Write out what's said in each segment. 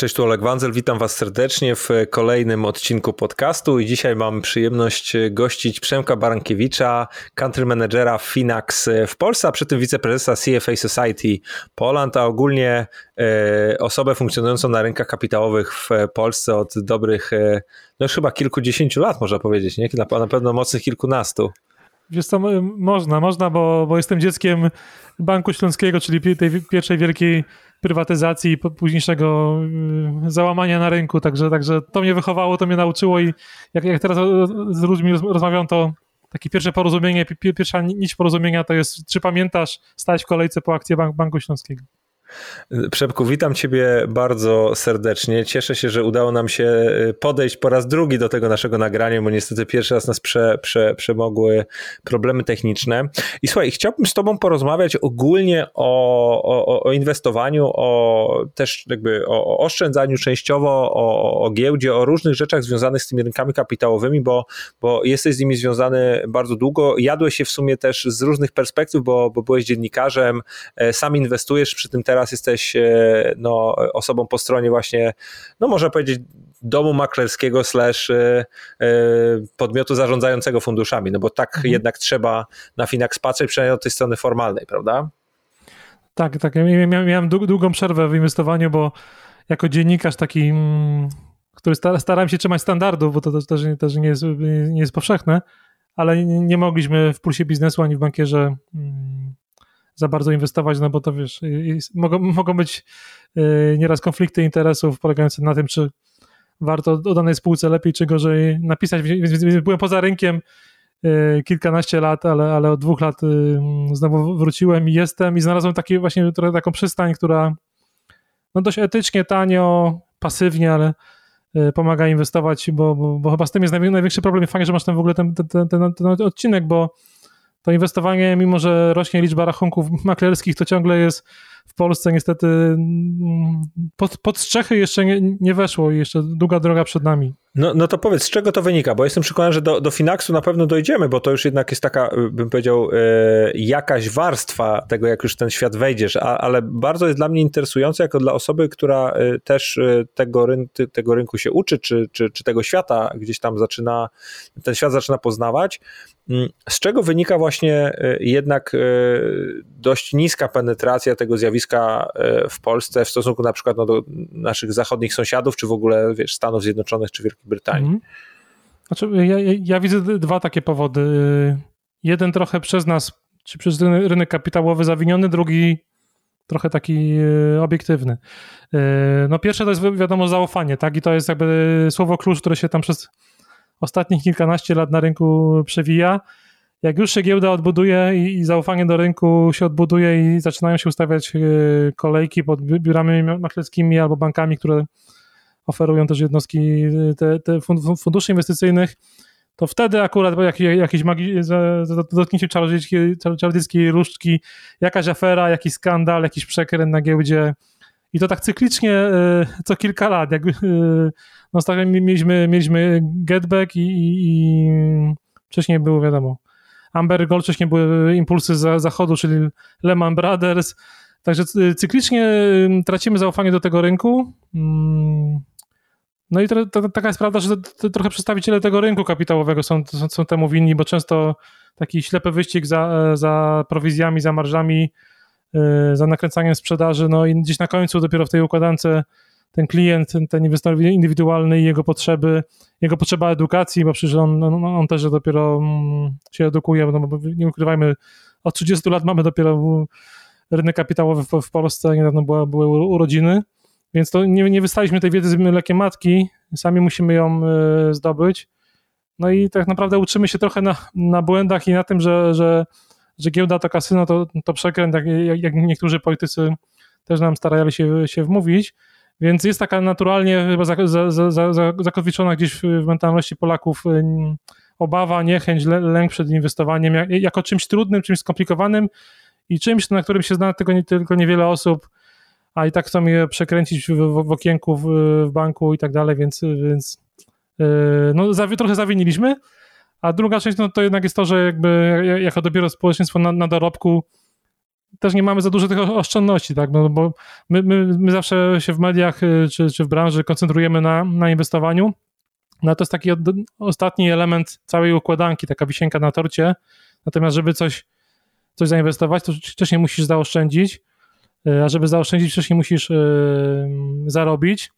Cześć, tu Oleg Wanzel, witam Was serdecznie w kolejnym odcinku podcastu i dzisiaj mam przyjemność gościć Przemka Barankiewicza, country managera Finax w Polsce, a przy tym wiceprezesa CFA Society Poland, a ogólnie e, osobę funkcjonującą na rynkach kapitałowych w Polsce od dobrych, e, no już chyba kilkudziesięciu lat można powiedzieć, nie? Na pewno mocnych kilkunastu. Wiesz co, można, można, bo, bo jestem dzieckiem Banku Śląskiego, czyli tej pierwszej wielkiej prywatyzacji i późniejszego y, załamania na rynku, także, także to mnie wychowało, to mnie nauczyło i jak, jak teraz z ludźmi rozmawiam, to takie pierwsze porozumienie, pierwsza nić porozumienia to jest, czy pamiętasz stać w kolejce po akcję Banku Śląskiego? Przemku, witam Ciebie bardzo serdecznie. Cieszę się, że udało nam się y, podejść po raz drugi do tego naszego nagrania, bo niestety pierwszy raz nas prze, prze, przemogły problemy techniczne. I słuchaj, chciałbym z Tobą porozmawiać ogólnie o, o, o inwestowaniu, o też jakby o oszczędzaniu częściowo, o, o giełdzie, o różnych rzeczach związanych z tymi rynkami kapitałowymi, bo, bo jesteś z nimi związany bardzo długo. Jadłeś się w sumie też z różnych perspektyw, bo, bo byłeś dziennikarzem, e, sam inwestujesz przy tym teraz teraz jesteś e, no, osobą po stronie właśnie, no można powiedzieć, domu maklerskiego slash e, e, podmiotu zarządzającego funduszami, no bo tak mhm. jednak trzeba na Finax patrzeć, przynajmniej od tej strony formalnej, prawda? Tak, tak. Ja miałem długą przerwę w inwestowaniu, bo jako dziennikarz taki, mm, który starałem się trzymać standardów, bo to też, też, też nie, jest, nie jest powszechne, ale nie mogliśmy w pulsie biznesu ani w bankierze mm, za bardzo inwestować, no bo to wiesz, mogą, mogą być y, nieraz konflikty interesów polegające na tym, czy warto o danej spółce lepiej czy gorzej napisać, więc byłem poza rynkiem y, kilkanaście lat, ale, ale od dwóch lat y, znowu wróciłem i jestem i znalazłem taki właśnie taką przystań, która no dość etycznie, tanio, pasywnie, ale pomaga inwestować, bo, bo, bo chyba z tym jest największy problem. Fajnie, że masz ten w ogóle ten, ten, ten, ten odcinek, bo to inwestowanie, mimo że rośnie liczba rachunków maklerskich, to ciągle jest w Polsce niestety mm, pod, pod strzechy jeszcze nie, nie weszło i jeszcze długa droga przed nami. No, no to powiedz, z czego to wynika? Bo jestem przekonany, że do, do Finaxu na pewno dojdziemy, bo to już jednak jest taka, bym powiedział, e, jakaś warstwa tego, jak już ten świat wejdziesz, a, ale bardzo jest dla mnie interesujące, jako dla osoby, która e, też e, tego, ryn, tego rynku się uczy, czy, czy, czy tego świata gdzieś tam zaczyna, ten świat zaczyna poznawać. Mm, z czego wynika właśnie e, jednak e, dość niska penetracja tego zjawiska w Polsce w stosunku na przykład no, do naszych zachodnich sąsiadów, czy w ogóle wiesz, Stanów Zjednoczonych, czy Wielkiej Brytanii? Mm. Znaczy, ja, ja, widzę dwa takie powody. Jeden trochę przez nas, czy przez rynek kapitałowy zawiniony, drugi trochę taki obiektywny. No pierwsze to jest wiadomo zaufanie, tak? I to jest jakby słowo klucz, które się tam przez ostatnich kilkanaście lat na rynku przewija. Jak już się giełda odbuduje i, i zaufanie do rynku się odbuduje i zaczynają się ustawiać e, kolejki pod biurami maklerskimi albo bankami, które oferują też jednostki e, te, te funduszy inwestycyjnych, to wtedy akurat jak, jakieś magi, dotknięcie czarodziejskiej, czarodziejskiej różdżki, jakaś afera, jakiś skandal, jakiś przekręt na giełdzie i to tak cyklicznie e, co kilka lat. Jak, no ostatnio mieliśmy, mieliśmy Getback i, i, i wcześniej było wiadomo Amber Gold, wcześniej były impulsy z zachodu, czyli Lehman Brothers. Także cyklicznie tracimy zaufanie do tego rynku. Mm. No i to, to, taka jest prawda, że to, trochę przedstawiciele tego rynku kapitałowego są, są, są, temu winni, bo często taki ślepy wyścig za, za prowizjami, za marżami, yy, za nakręcaniem sprzedaży, no i gdzieś na końcu dopiero w tej układance ten klient, ten, inwestor indywidualny i jego potrzeby, jego potrzeba edukacji, bo przecież on, on, on też dopiero mm, się edukuje, no bo nie ukrywajmy, od 30 lat mamy dopiero rynek kapitałowy w, w Polsce, niedawno była, były urodziny, więc to nie, nie wystaliśmy tej wiedzy z mlekiem matki, sami musimy ją y, zdobyć. No i tak naprawdę uczymy się trochę na, na błędach i na tym, że, że, że giełda to kasyno to, to przekręt, jak, jak niektórzy politycy też nam starali się, się wmówić. Więc jest taka naturalnie chyba zakotwiczona gdzieś w mentalności Polaków obawa, niechęć, lęk przed inwestowaniem jako czymś trudnym, czymś skomplikowanym i czymś, na którym się zna tylko, tylko niewiele osób, a i tak chcą je przekręcić w, w, w okienku w, w, banku i tak dalej, więc, więc yy, no, zawi, trochę zawiniliśmy. A druga część no, to jednak jest to, że jakby jako dopiero społeczeństwo na, na dorobku też nie mamy za dużo tych oszczędności, tak? No, bo my, my, my zawsze się w mediach czy, czy w branży koncentrujemy na, na inwestowaniu. No to jest taki od, ostatni element całej układanki, taka wisienka na torcie. Natomiast, żeby coś, coś zainwestować, to wcześniej musisz zaoszczędzić, a żeby zaoszczędzić, wcześniej musisz yy, zarobić.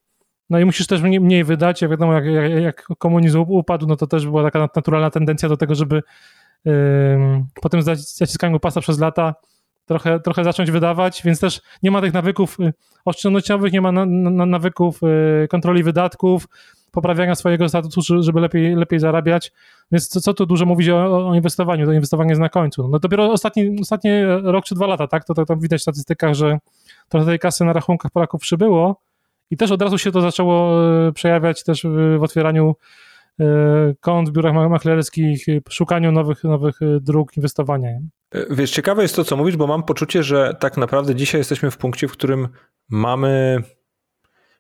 No i musisz też mniej, wydać. Jak wiadomo, jak, jak, jak komunizm upadł, no to też była taka naturalna tendencja do tego, żeby po tym zaciskaniu pasa przez lata trochę, trochę zacząć wydawać, więc też nie ma tych nawyków y, oszczędnościowych, nie ma na, na, nawyków kontroli wydatków, poprawiania swojego statusu, żeby lepiej, lepiej zarabiać. Więc co, co tu dużo mówić o, o inwestowaniu? To inwestowanie jest na końcu. No dopiero ostatni, ostatni rok czy dwa lata, tak? To, to, to widać w statystykach, że trochę tej kasy na rachunkach Polaków przybyło i też od razu się to zaczęło y, przejawiać też w otwieraniu kont w biurach maklerskich, szukaniu nowych, nowych dróg inwestowania. Wiesz, ciekawe jest to, co mówisz, bo mam poczucie, że tak naprawdę dzisiaj jesteśmy w punkcie, w którym mamy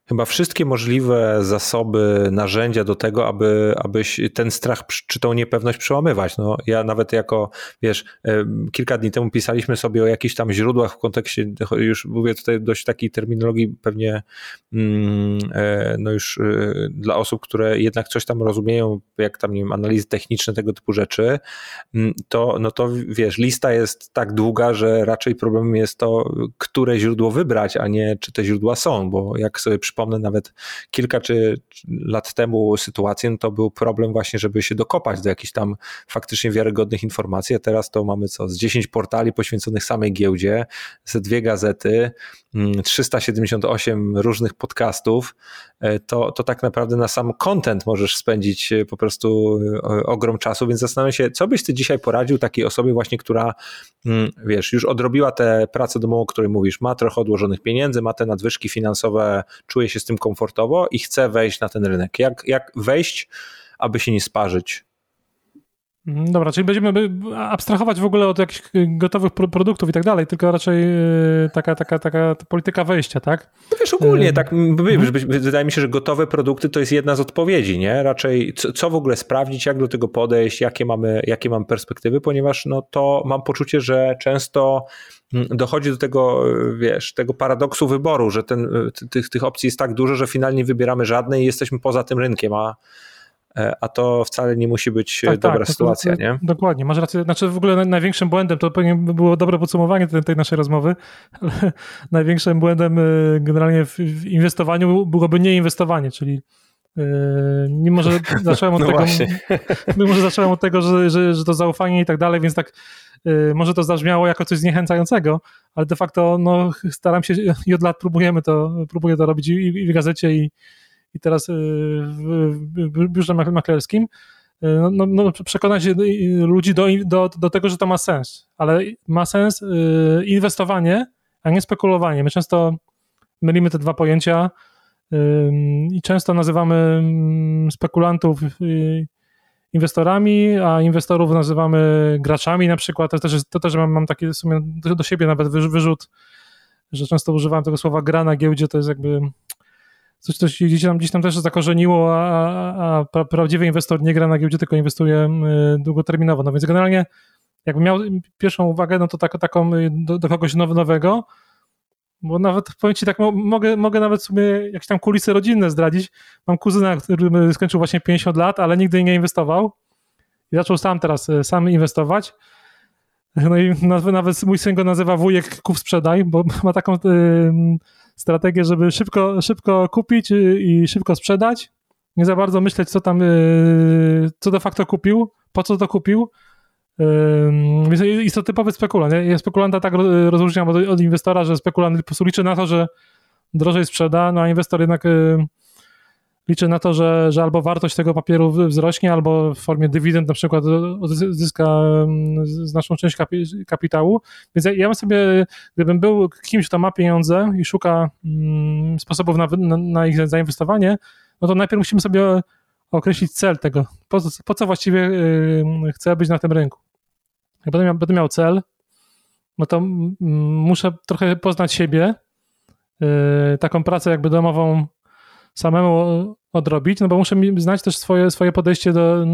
chyba wszystkie możliwe zasoby, narzędzia do tego, aby abyś ten strach czy tą niepewność przełamywać. No, ja nawet jako, wiesz, kilka dni temu pisaliśmy sobie o jakichś tam źródłach w kontekście, już mówię tutaj dość takiej terminologii pewnie mm, e, no już e, dla osób, które jednak coś tam rozumieją, jak tam, nie wiem, analizy techniczne, tego typu rzeczy, mm, to, no to wiesz, lista jest tak długa, że raczej problemem jest to, które źródło wybrać, a nie czy te źródła są, bo jak sobie przypomnę nawet kilka czy lat temu sytuację, no to był problem właśnie, żeby się dokopać do jakichś tam faktycznie wiarygodnych informacji, a teraz to mamy co, z 10 portali poświęconych samej giełdzie, ze dwie gazety, 378 mm, różnych podcastów, e, to, to tak naprawdę na sam content możesz spędzić e, po prostu e, ogrom czasu, więc zastanawiam się, co byś ty dzisiaj poradził takiej osobie właśnie, która mm, wiesz, już odrobiła tę pracę domową, o której mówisz, ma trochę odłożonych pieniędzy, ma te nadwyżki finansowe, czuje się z tym komfortowo i chce wejść na ten rynek. Jak, jak wejść, aby się nie sparzyć? Mhm, dobra, czyli będziemy abstrahować w ogóle od jakichś gotowych produktów i tak dalej, tylko raczej e, taka, taka, taka polityka wejścia, tak? No wiesz, ogólnie e, tak, mhm. wydaje mi się, że gotowe produkty to jest jedna z odpowiedzi, nie? Raczej co, co w ogóle sprawdzić, jak do tego podejść, jakie mamy, jakie mamy perspektywy, ponieważ no to mam poczucie, że często mm, dochodzi do tego, wiesz, tego paradoksu wyboru, że ten, tych, tych opcji jest tak dużo, że finalnie wybieramy żadne i jesteśmy poza tym rynkiem, a a to wcale nie musi być tak, dobra tak, sytuacja, to, nie? Dokładnie, masz rację. Znaczy w ogóle największym błędem, to pewnie było dobre podsumowanie tej, tej naszej rozmowy, ale największym błędem e, generalnie w inwestowaniu byłoby nieinwestowanie, czyli e, mimo, że zacząłem od no tego, mimo, że zacząłem od tego, że, że, że to zaufanie i tak dalej, więc tak może to zabrzmiało jako coś zniechęcającego, ale de facto no, staram się i od lat próbujemy to, próbuję to robić i, i w gazecie i, i teraz y, w biurze maklerskim, y, no, no, no, przekonać ludzi do, do, do tego, że to ma sens, ale ma sens y, inwestowanie, a nie spekulowanie. My często mylimy te dwa pojęcia i często nazywamy mm, spekulantów inwestorami, a inwestorów nazywamy graczami na przykład. To też, to też mam, mam taki w sumie do siebie nawet wyrzut, że często używam tego słowa gra na giełdzie, to jest jakby coś, co się gdzieś tam, gdzieś tam też zakorzeniło, a, a prawdziwy inwestor nie gra na giełdzie, tylko inwestuje długoterminowo. No więc generalnie jakbym miał pierwszą uwagę, no to tak, taką do, do kogoś nowego, bo nawet powiem ci tak, mogę, mogę nawet sobie jakieś tam kulisy rodzinne zdradzić. Mam kuzyna, który skończył właśnie 50 lat, ale nigdy nie inwestował i zaczął sam teraz e, sam inwestować. No i nawet mój syn go nazywa wujek kup sprzedaj, bo ma taką strategię, żeby szybko, szybko kupić i szybko sprzedać. Nie za bardzo myśleć, co tam, y, co de facto kupił, po co to kupił. Więc jest to typowy spekulant. Ja spekulanta tak rozróżniam od, od inwestora, że spekulant po prostu liczy na to, że drożej sprzeda, no a inwestor jednak liczy na to, że, że albo wartość tego papieru wzrośnie, albo w formie dywidend na przykład zyska mm, znaczną część kapitału. Więc ja, bym sobie, gdybym był kimś, kto ma pieniądze i szuka mm, sposobów na, na, na, ich zainwestowanie, no to najpierw musimy sobie określić cel tego, po, po co właściwie y, chcę być na tym rynku. Jak będę miał, będę miał cel, no to muszę trochę poznać siebie, y, taką pracę jakby domową samemu odrobić, no bo muszę znać też swoje, swoje podejście do,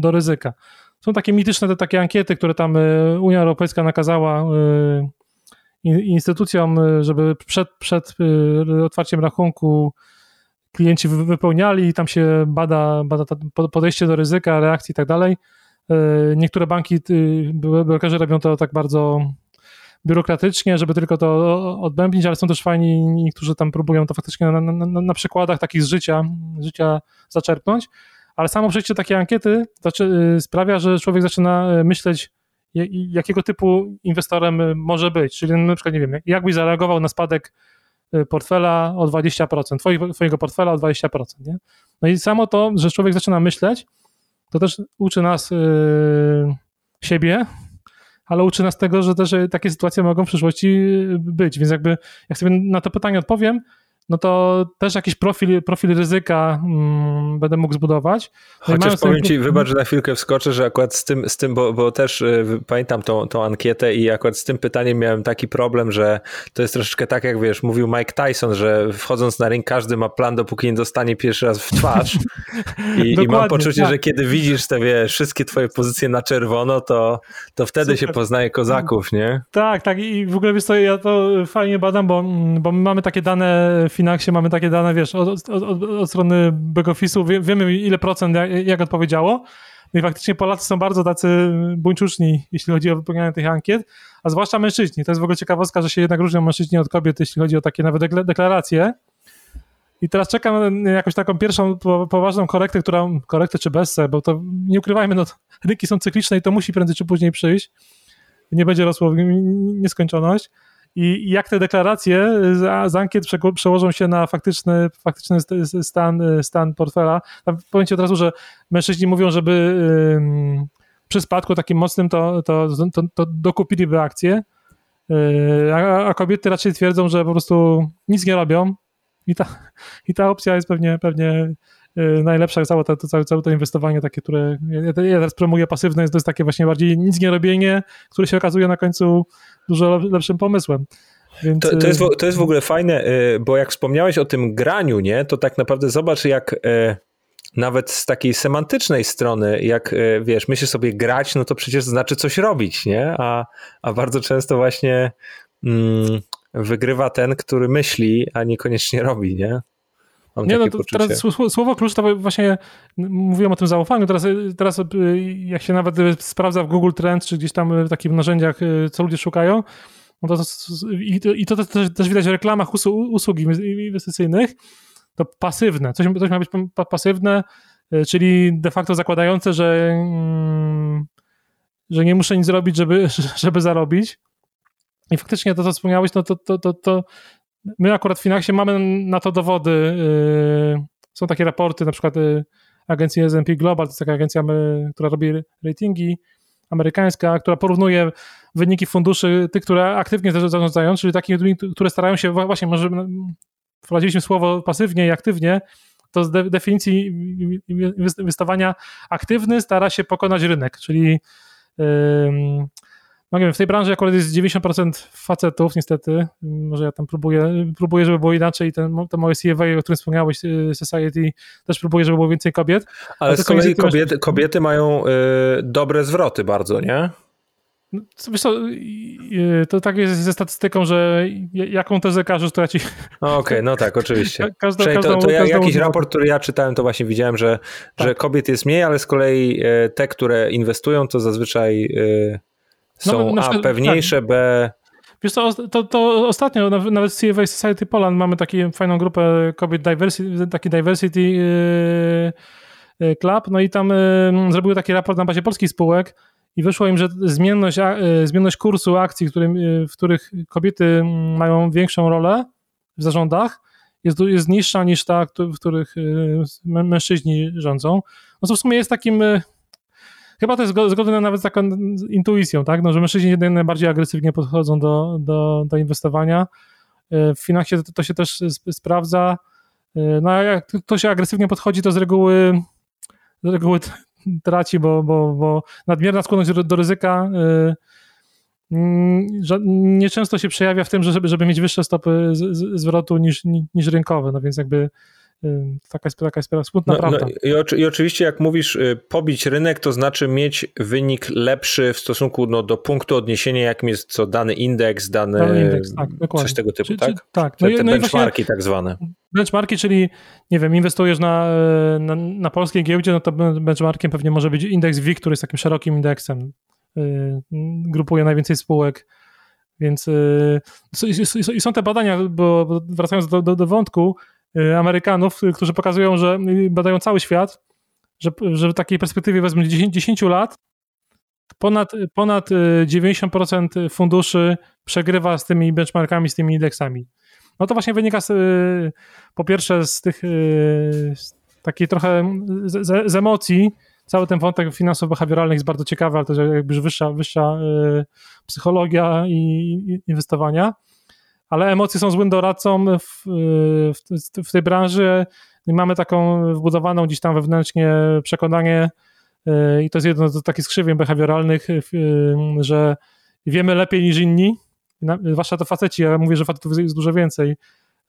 do ryzyka. Są takie mityczne te takie ankiety, które tam y, Unia Europejska nakazała y, instytucjom, żeby przed, przed otwarciem rachunku klienci wypełniali i tam się bada, bada podejście do ryzyka, reakcji i tak dalej. Niektóre banki, brokerzy robią to tak bardzo biurokratycznie, żeby tylko to odbębnić, ale są też fajni niektórzy tam próbują to faktycznie na, na, na przykładach takich z życia, życia zaczerpnąć, ale samo przejście takiej ankiety y, sprawia, że człowiek zaczyna y, myśleć, jakiego typu inwestorem y, może być, czyli na przykład, nie wiem, jakbyś zareagował na spadek portfela o 20%, twojego, twojego portfela o 20%, nie? No i samo to, że człowiek zaczyna myśleć, to też uczy nas yy, siebie, ale uczy nas tego, że też takie sytuacje mogą w przyszłości być. Więc jakby jak sobie na to pytanie odpowiem, no to też jakiś profil, profil ryzyka mm, będę mógł zbudować. No Chociaż powiem ci, wybacz, że na chwilkę wskoczę, że akurat z tym, z tym bo, bo też y, pamiętam tą, tą ankietę i akurat z tym pytaniem miałem taki problem, że to jest troszeczkę tak, jak wiesz, mówił Mike Tyson, że wchodząc na ring każdy ma plan, dopóki nie dostanie pierwszy raz w twarz i, i mam poczucie, tak. że kiedy widzisz te, wiesz, wszystkie twoje pozycje na czerwono, to, to wtedy Super. się poznaje kozaków, nie? Tak, tak i w ogóle wiesz co, ja to fajnie badam, bo, bo my mamy takie dane Finaxie mamy takie dane, wiesz, od, od, od, strony back-office'u wie, wiemy ile procent jak, jak odpowiedziało. No i faktycznie Polacy są bardzo tacy buńczuczni, jeśli chodzi o wypełnianie tych ankiet, a zwłaszcza mężczyźni. To jest w ogóle ciekawostka, że się jednak różnią mężczyźni od kobiet, jeśli chodzi o takie nawet deklaracje. I teraz czekam na jakąś taką pierwszą poważną korektę, która, korektę czy bezse, bo to nie ukrywajmy, no, rynki są cykliczne i to musi prędzej czy później przyjść. Nie będzie rosło w nieskończoność i jak te deklaracje z, ankiet przełożą się na faktyczny, faktyczny stan, stan portfela. Powiem Ci od razu, że mężczyźni mówią, żeby przy spadku takim mocnym to, to, to, to dokupiliby akcje, y, a, a, kobiety raczej twierdzą, że po prostu nic nie robią i ta, i ta opcja jest pewnie, pewnie y, najlepsza, całe to, całe, całe to inwestowanie takie, które ja, ja teraz promuję pasywne, jest to jest takie właśnie bardziej nic nie robienie, które się okazuje na końcu dużo lepszym pomysłem. Więc... To, to, jest, y, to jest w ogóle fajne, y, bo jak wspomniałeś o tym graniu, nie, to tak naprawdę zobacz, jak y, nawet z takiej semantycznej strony, jak wiesz, myślisz sobie grać, no to przecież znaczy coś robić, nie? A, a bardzo często właśnie mm, wygrywa ten, który myśli, a niekoniecznie robi, nie? Mam nie, no to teraz słowo klucz to właśnie mówiłem o tym zaufaniu. Teraz, teraz jak się nawet sprawdza w Google Trends, czy gdzieś tam w takich narzędziach, co ludzie szukają, no to, i, to, i to też, też widać w reklamach usług inwestycyjnych, to pasywne. Coś, coś ma być pasywne, czyli de facto zakładające, że, mm, że nie muszę nic zrobić, żeby, żeby zarobić. I faktycznie to, co wspomniałeś, no to, to, to, to My akurat w Finaxie mamy na to dowody. Y, są takie raporty, na przykład y, agencji S&P Global, to jest taka agencja, która robi ratingi amerykańska, która porównuje wyniki funduszy, tych, które aktywnie zarządzają, czyli takich, które starają się, właśnie może wprowadziliśmy słowo pasywnie i aktywnie, to z definicji inwestowania aktywny stara się pokonać rynek, czyli no nie wiem, w tej branży akurat jest 90% facetów, niestety. Może ja tam próbuję, próbuję żeby było inaczej. Ten, te moje CFA, o którym wspomniałeś, y, Society, też próbuję, żeby było więcej kobiet. Ale, z kolei kobiety, kobiety mają y, dobre zwroty bardzo, nie? No, wiesz co, y, to tak jest ze statystyką, że jaką tezę każesz, to ja ci... Okej, okay, no tak, oczywiście. Każdą, każdą, to, to ja, jakiś raport, który ja czytałem, to właśnie widziałem, że, tak. że kobiet jest mniej, ale z kolei te, które inwestują, to zazwyczaj są no, A pewniejsze, tak. B... Wiesz co, to, to ostatnio nawet w CFA Society Poland mamy taką fajną grupę kobiet diversity, taki diversity yy, yy, club, no i tam yy, zrobiły taki raport na bazie polskich spółek i wyszło im, że zmienność, zmienność kursu akcji, w których kobiety mają większą rolę w zarządach, jest, jest niższa niż ta, w których mężczyźni rządzą. No to w sumie jest takim chyba to jest zgodne nawet z taką intuicją, tak? No, że mężczyźni najbardziej agresywnie podchodzą do, do, do inwestowania. E, w Finaxie to, to się też sprawdza. E, no a jak to się agresywnie podchodzi, to z reguły, z reguły traci, bo, bo, bo nadmierna skłonność do, do ryzyka e, mm, nieczęsto się przejawia w tym, żeby, żeby mieć wyższe stopy zwrotu niż, niż rynkowe. No więc jakby Taka jest, taka jest smutna no, no prawda. No, i, oczy, I oczywiście jak mówisz y, pobić rynek, to znaczy mieć wynik lepszy w stosunku no, do punktu odniesienia, jakim jest co dany indeks, dany, dany indeks, tak, coś tego typu, czy, tak? Czy, tak. No, te, te no benchmarki tak zwane. Benchmarki, czyli nie wiem, inwestujesz na, na, na polskiej giełdzie, no to benchmarkiem pewnie może być indeks WIG, który jest takim szerokim indeksem. Y, grupuje najwięcej spółek. Więc y, i są te badania, bo wracając do, do, do wątku, Y, Amerykanów, którzy pokazują, że y, badają cały świat, że, że w takiej perspektywie wezmę 10, 10 lat, ponad, ponad 90% y, funduszy przegrywa z tymi benchmarkami, z tymi indeksami. No to właśnie wynika z, po pierwsze z tych z takiej trochę z, z, emocji. Cały ten wątek finansów behawioralnych jest bardzo ciekawy, ale to jakby wyższa, wyższa psychologia i inwestowania ale emocje są złym doradcą w, w, w tej branży. Mamy taką wbudowaną gdzieś tam wewnętrznie przekonanie, e, i to jest jedno z takich skrzywień behawioralnych, e, że wiemy lepiej niż inni, zwłaszcza to faceci, ja mówię, że facetów jest dużo więcej,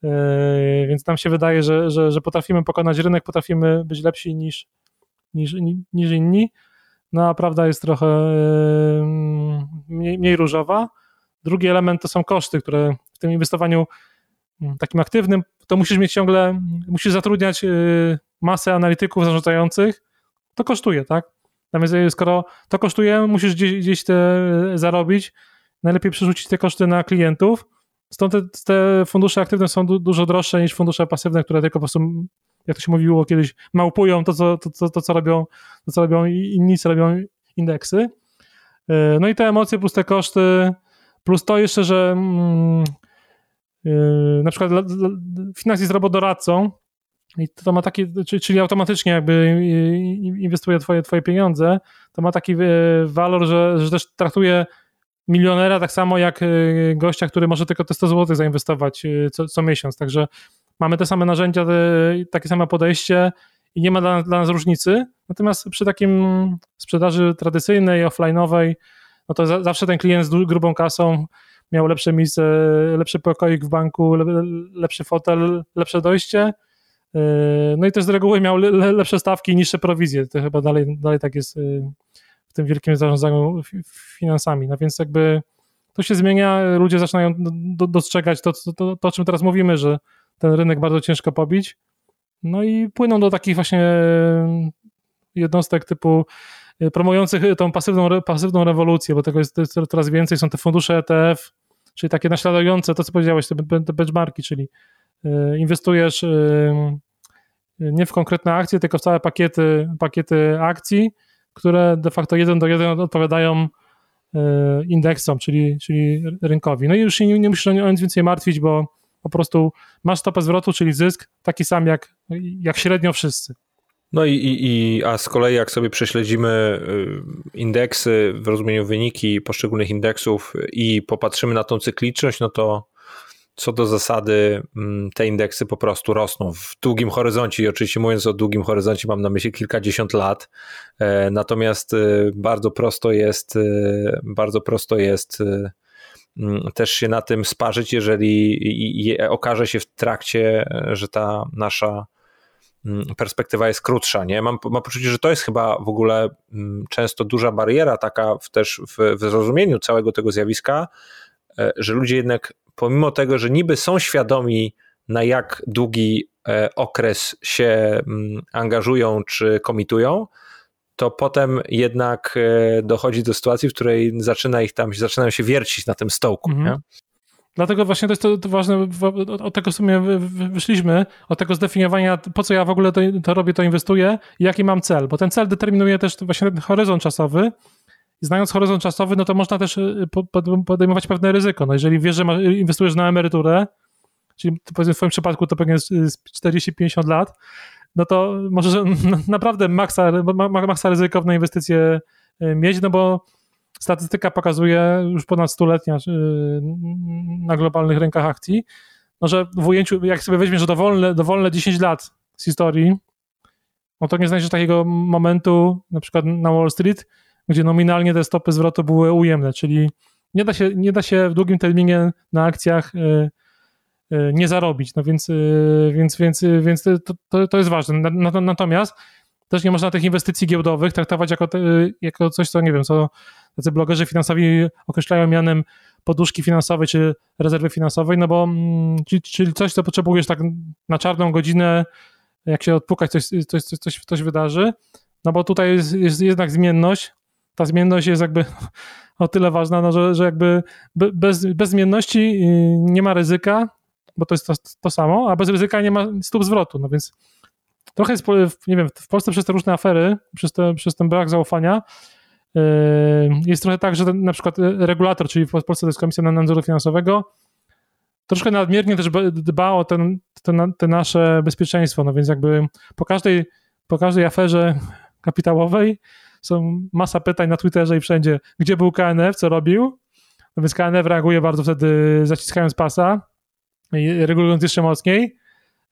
e, więc nam się wydaje, że, że, że potrafimy pokonać rynek, potrafimy być lepsi niż, niż, niż inni, no a prawda jest trochę mniej, mniej różowa. Drugi element to są koszty, które w tym inwestowaniu mm, takim aktywnym, to musisz mieć ciągle, musisz zatrudniać y, masę analityków zarządzających, to kosztuje, tak? Natomiast y, skoro to kosztuje, musisz gdzieś, gdzieś te y, zarobić, najlepiej przerzucić te koszty na klientów, stąd te, te fundusze aktywne są du, dużo droższe niż fundusze pasywne, które tylko po prostu, jak to się mówiło kiedyś, małpują to, co, to, to, to, co, robią, to, co robią inni, co robią indeksy. No i te emocje plus te koszty, plus to jeszcze, że mm, Yy, na przykład Finans jest robodoradcą i to ma taki, czyli automatycznie jakby yy, inwestuje twoje, twoje pieniądze, to ma taki yy, walor, że, że też traktuje milionera tak samo jak gościa, który może tylko te 100 zł zainwestować co, co miesiąc, także mamy te same narzędzia, takie same podejście i nie ma dla, dla nas różnicy, natomiast przy takim sprzedaży tradycyjnej, offline'owej, no to za, zawsze ten klient z grubą kasą miał lepsze miejsce, lepszy pokoik w banku, lepszy fotel, lepsze dojście. Yy, no i też z reguły miał lepsze stawki i niższe prowizje. To chyba dalej, dalej tak jest yy, w tym wielkim zarządzaniu finansami. No więc jakby to się zmienia, ludzie zaczynają dostrzegać to, to, to, to o czym teraz mówimy, że ten rynek bardzo ciężko pobić. No i płyną do takich właśnie jednostek typu promujących tą pasywną, pasywną rewolucję, bo tego jest, coraz więcej, są te fundusze ETF, czyli takie naśladujące to, co powiedziałeś, te, benchmarki, czyli y, inwestujesz y, nie w konkretne akcje, tylko w całe pakiety, pakiety akcji, które de facto jeden do jeden odpowiadają indeksom, czyli, czyli rynkowi. No i już nie, nie musisz o nic więcej martwić, bo po prostu masz stopę zwrotu, czyli zysk taki sam jak, jak średnio wszyscy. No i, i, a z kolei jak sobie prześledzimy y, indeksy w rozumieniu wyniki poszczególnych indeksów i popatrzymy na tą cykliczność, no to co do zasady mm, te indeksy po prostu rosną w długim horyzoncie. I oczywiście mówiąc o długim horyzoncie mam na myśli kilkadziesiąt lat, e, natomiast y, bardzo prosto jest y, bardzo prosto jest mm, też się na tym sparzyć, jeżeli okaże się w trakcie, że ta nasza perspektywa jest krótsza. Nie? Mam, mam poczucie, że to jest chyba w ogóle mm, często duża bariera taka w, też w, w zrozumieniu całego tego zjawiska, e, że ludzie jednak pomimo tego, że niby są świadomi na jak długi e, okres się mm, angażują czy komitują, to potem jednak e, dochodzi do sytuacji, w której zaczyna ich tam, zaczynają się wiercić na tym stołku. Mhm. Dlatego właśnie to jest to, to ważne, od tego w sumie wyszliśmy, od tego zdefiniowania, po co ja w ogóle to, to robię, to inwestuję i jaki mam cel, bo ten cel determinuje też właśnie ten horyzont czasowy. I znając horyzont czasowy, no to można też y, podejmować pewne ryzyko. No jeżeli wiesz, że inwestujesz na emeryturę, czyli powiedzmy w twoim przypadku to pewnie jest 40-50 lat, no to możesz naprawdę maksa, maksa ryzykowne inwestycje y, mieć, no bo statystyka pokazuje już ponad stuletnia y, na globalnych rynkach akcji, no że w ujęciu, jak sobie weźmiesz dowolne, dowolne 10 lat z historii, no to nie znajdziesz takiego momentu, na przykład na Wall Street, gdzie nominalnie te stopy zwrotu były ujemne, czyli nie da się, nie da się w długim terminie na akcjach y, nie zarobić. No więc, więc, więc, więc to, to jest ważne. Natomiast też nie można tych inwestycji giełdowych traktować jako, te, jako coś, co nie wiem, co tacy blogerzy finansowi określają mianem poduszki finansowej czy rezerwy finansowej, no bo mm, czyli coś, co potrzebujesz tak na czarną godzinę, jak się odpukać, coś, coś, coś, coś, coś wydarzy, no bo tutaj jest, jest jednak zmienność, ta zmienność jest jakby o tyle ważna, no, że, że jakby bez, bez zmienności y, nie ma ryzyka, bo to jest to, to samo, a bez ryzyka nie ma stóp zwrotu, no więc trochę jest, nie wiem, w Polsce przez te różne afery, przez, te, przez ten brak zaufania, y, jest trochę tak, że ten, na przykład regulator, czyli w Polsce to jest Komisja Nadzoru Finansowego, troszkę nadmiernie też dba o ten, ten, te nasze bezpieczeństwo, no więc jakby po każdej, po każdej aferze kapitałowej są masa pytań na Twitterze i wszędzie, gdzie był KNF, co robił, no więc KNF reaguje bardzo wtedy zaciskając pasa i regulując jeszcze mocniej.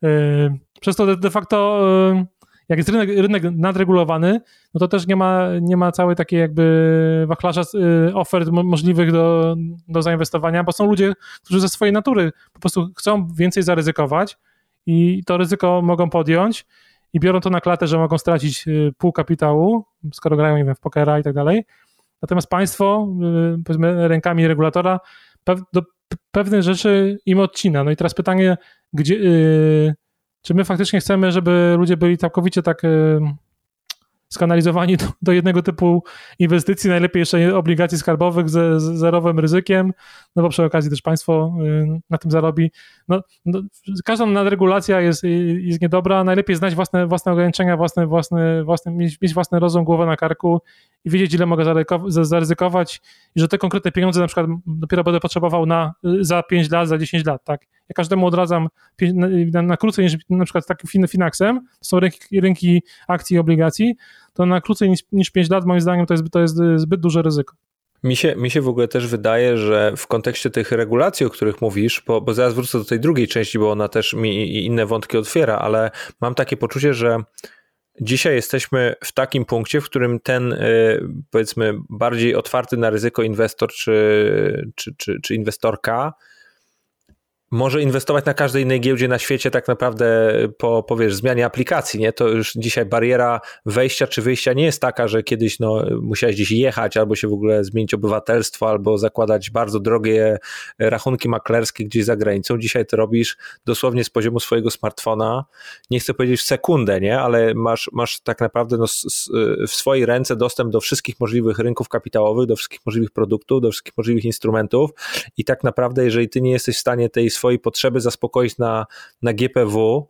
Yy, przez to de facto yy, jak jest rynek, rynek nadregulowany, no to też nie ma, nie ma całej takiej jakby wachlarza y, ofert możliwych do, do zainwestowania, bo są ludzie, którzy ze swojej natury po prostu chcą więcej zaryzykować i to ryzyko mogą podjąć i biorą to na klatę, że mogą stracić pół kapitału, skoro grają, nie wiem, w pokera i tak dalej. Natomiast państwo, powiedzmy, rękami regulatora pewnych rzeczy im odcina. No i teraz pytanie, gdzie, czy my faktycznie chcemy, żeby ludzie byli całkowicie tak skanalizowani do, do, jednego typu inwestycji, najlepiej jeszcze obligacji skarbowych ze, z zerowym ryzykiem, no bo przy okazji też państwo y, na tym zarobi. No, no, każda nadregulacja jest, jest niedobra, najlepiej znać własne, własne ograniczenia, własne, własne, własne, mieć, mieć własny rozum, głowę na karku i wiedzieć, ile mogę zaryzykować i że te konkretne pieniądze na przykład dopiero będę potrzebował na, za 5 lat, za 10 lat, tak? Ja każdemu odradzam na, na krócej niż na przykład takim Finaxem, to są rynki, rynki akcji i obligacji, to na krócej niż, niż 5 lat moim zdaniem to jest, to jest zbyt duże ryzyko. Mi się, mi się w ogóle też wydaje, że w kontekście tych regulacji, o których mówisz, bo, bo zaraz wrócę do tej drugiej części, bo ona też mi inne wątki otwiera, ale mam takie poczucie, że dzisiaj jesteśmy w takim punkcie, w którym ten y, powiedzmy bardziej otwarty na ryzyko inwestor czy, czy, czy, czy inwestorka może inwestować na każdej innej giełdzie na świecie tak naprawdę po, po wiesz, zmianie aplikacji, nie? To już dzisiaj bariera wejścia czy wyjścia nie jest taka, że kiedyś no, musiałeś gdzieś jechać albo się w ogóle zmienić obywatelstwo, albo zakładać bardzo drogie rachunki maklerskie gdzieś za granicą. Dzisiaj to robisz dosłownie z poziomu swojego smartfona. Nie chcę powiedzieć w sekundę, nie? Ale masz, masz tak naprawdę no, w swojej ręce dostęp do wszystkich możliwych rynków kapitałowych, do wszystkich możliwych produktów, do wszystkich możliwych instrumentów i tak naprawdę, jeżeli ty nie jesteś w stanie tej swojej potrzeby zaspokoić na, na GPW,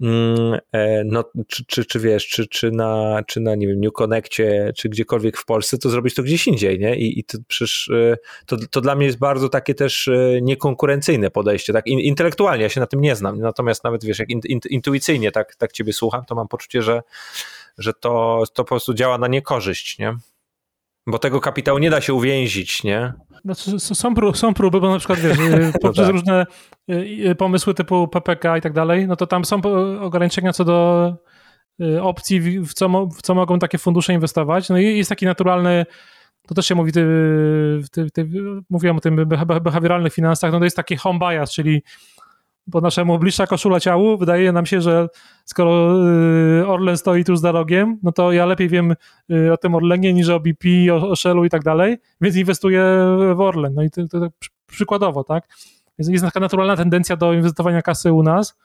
mm, e, no, czy, czy, czy wiesz, czy, czy, na, czy na, nie wiem, New Connectie, czy gdziekolwiek w Polsce, to zrobić to gdzieś indziej, nie? I, i to przecież e, to, to dla mnie jest bardzo takie też e, niekonkurencyjne podejście, tak? Intelektualnie ja się na tym nie znam, natomiast nawet wiesz, jak intuicyjnie tak, tak ciebie słucham, to mam poczucie, że, że to, to po prostu działa na niekorzyść, nie? Bo tego kapitału nie da się uwięzić, nie? Znaczy, są, próby, są próby, bo na przykład wiesz, y, poprzez tak. różne y, y, pomysły typu PPK i tak dalej, no to tam są ograniczenia co do opcji, w co, w co mogą takie fundusze inwestować. No i jest taki naturalny, to też się mówi, ty, ty, ty, mówiłem o tym behawioralnych finansach, no to jest taki home bias, czyli po naszemu bliższa koszula ciału, wydaje nam się, że skoro y, Orlen stoi tu za rogiem, no to ja lepiej wiem y, o tym Orlenie niż o BP, o, Shellu i tak dalej, więc inwestuję w Orlen. No i to, to, to przykładowo, tak? Jest, jest taka naturalna tendencja do inwestowania kasy u nas.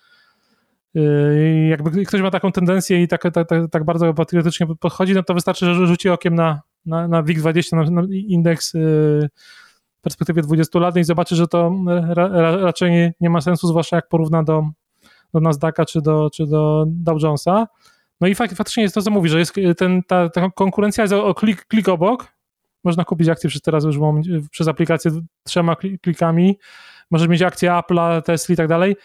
Y, jakby ktoś ma taką tendencję i tak, tak, tak, tak bardzo patriotycznie podchodzi, no to wystarczy, że rzuci okiem na, na, na WIG20, na, na indeks perspektywie 20 lat i zobaczy, że to ra, ra, raczej nie, nie, ma sensu, zwłaszcza jak porówna do, do Nasdaqa czy do, czy do Dow Jonesa. No i fakt, faktycznie jest to, co mówi, że jest ten, ta, ta konkurencja jest o klik, klik obok. Można kupić akcje przez teraz już przez aplikację trzema klikami. Możesz mieć akcje Apple'a, Tesla i tak dalej.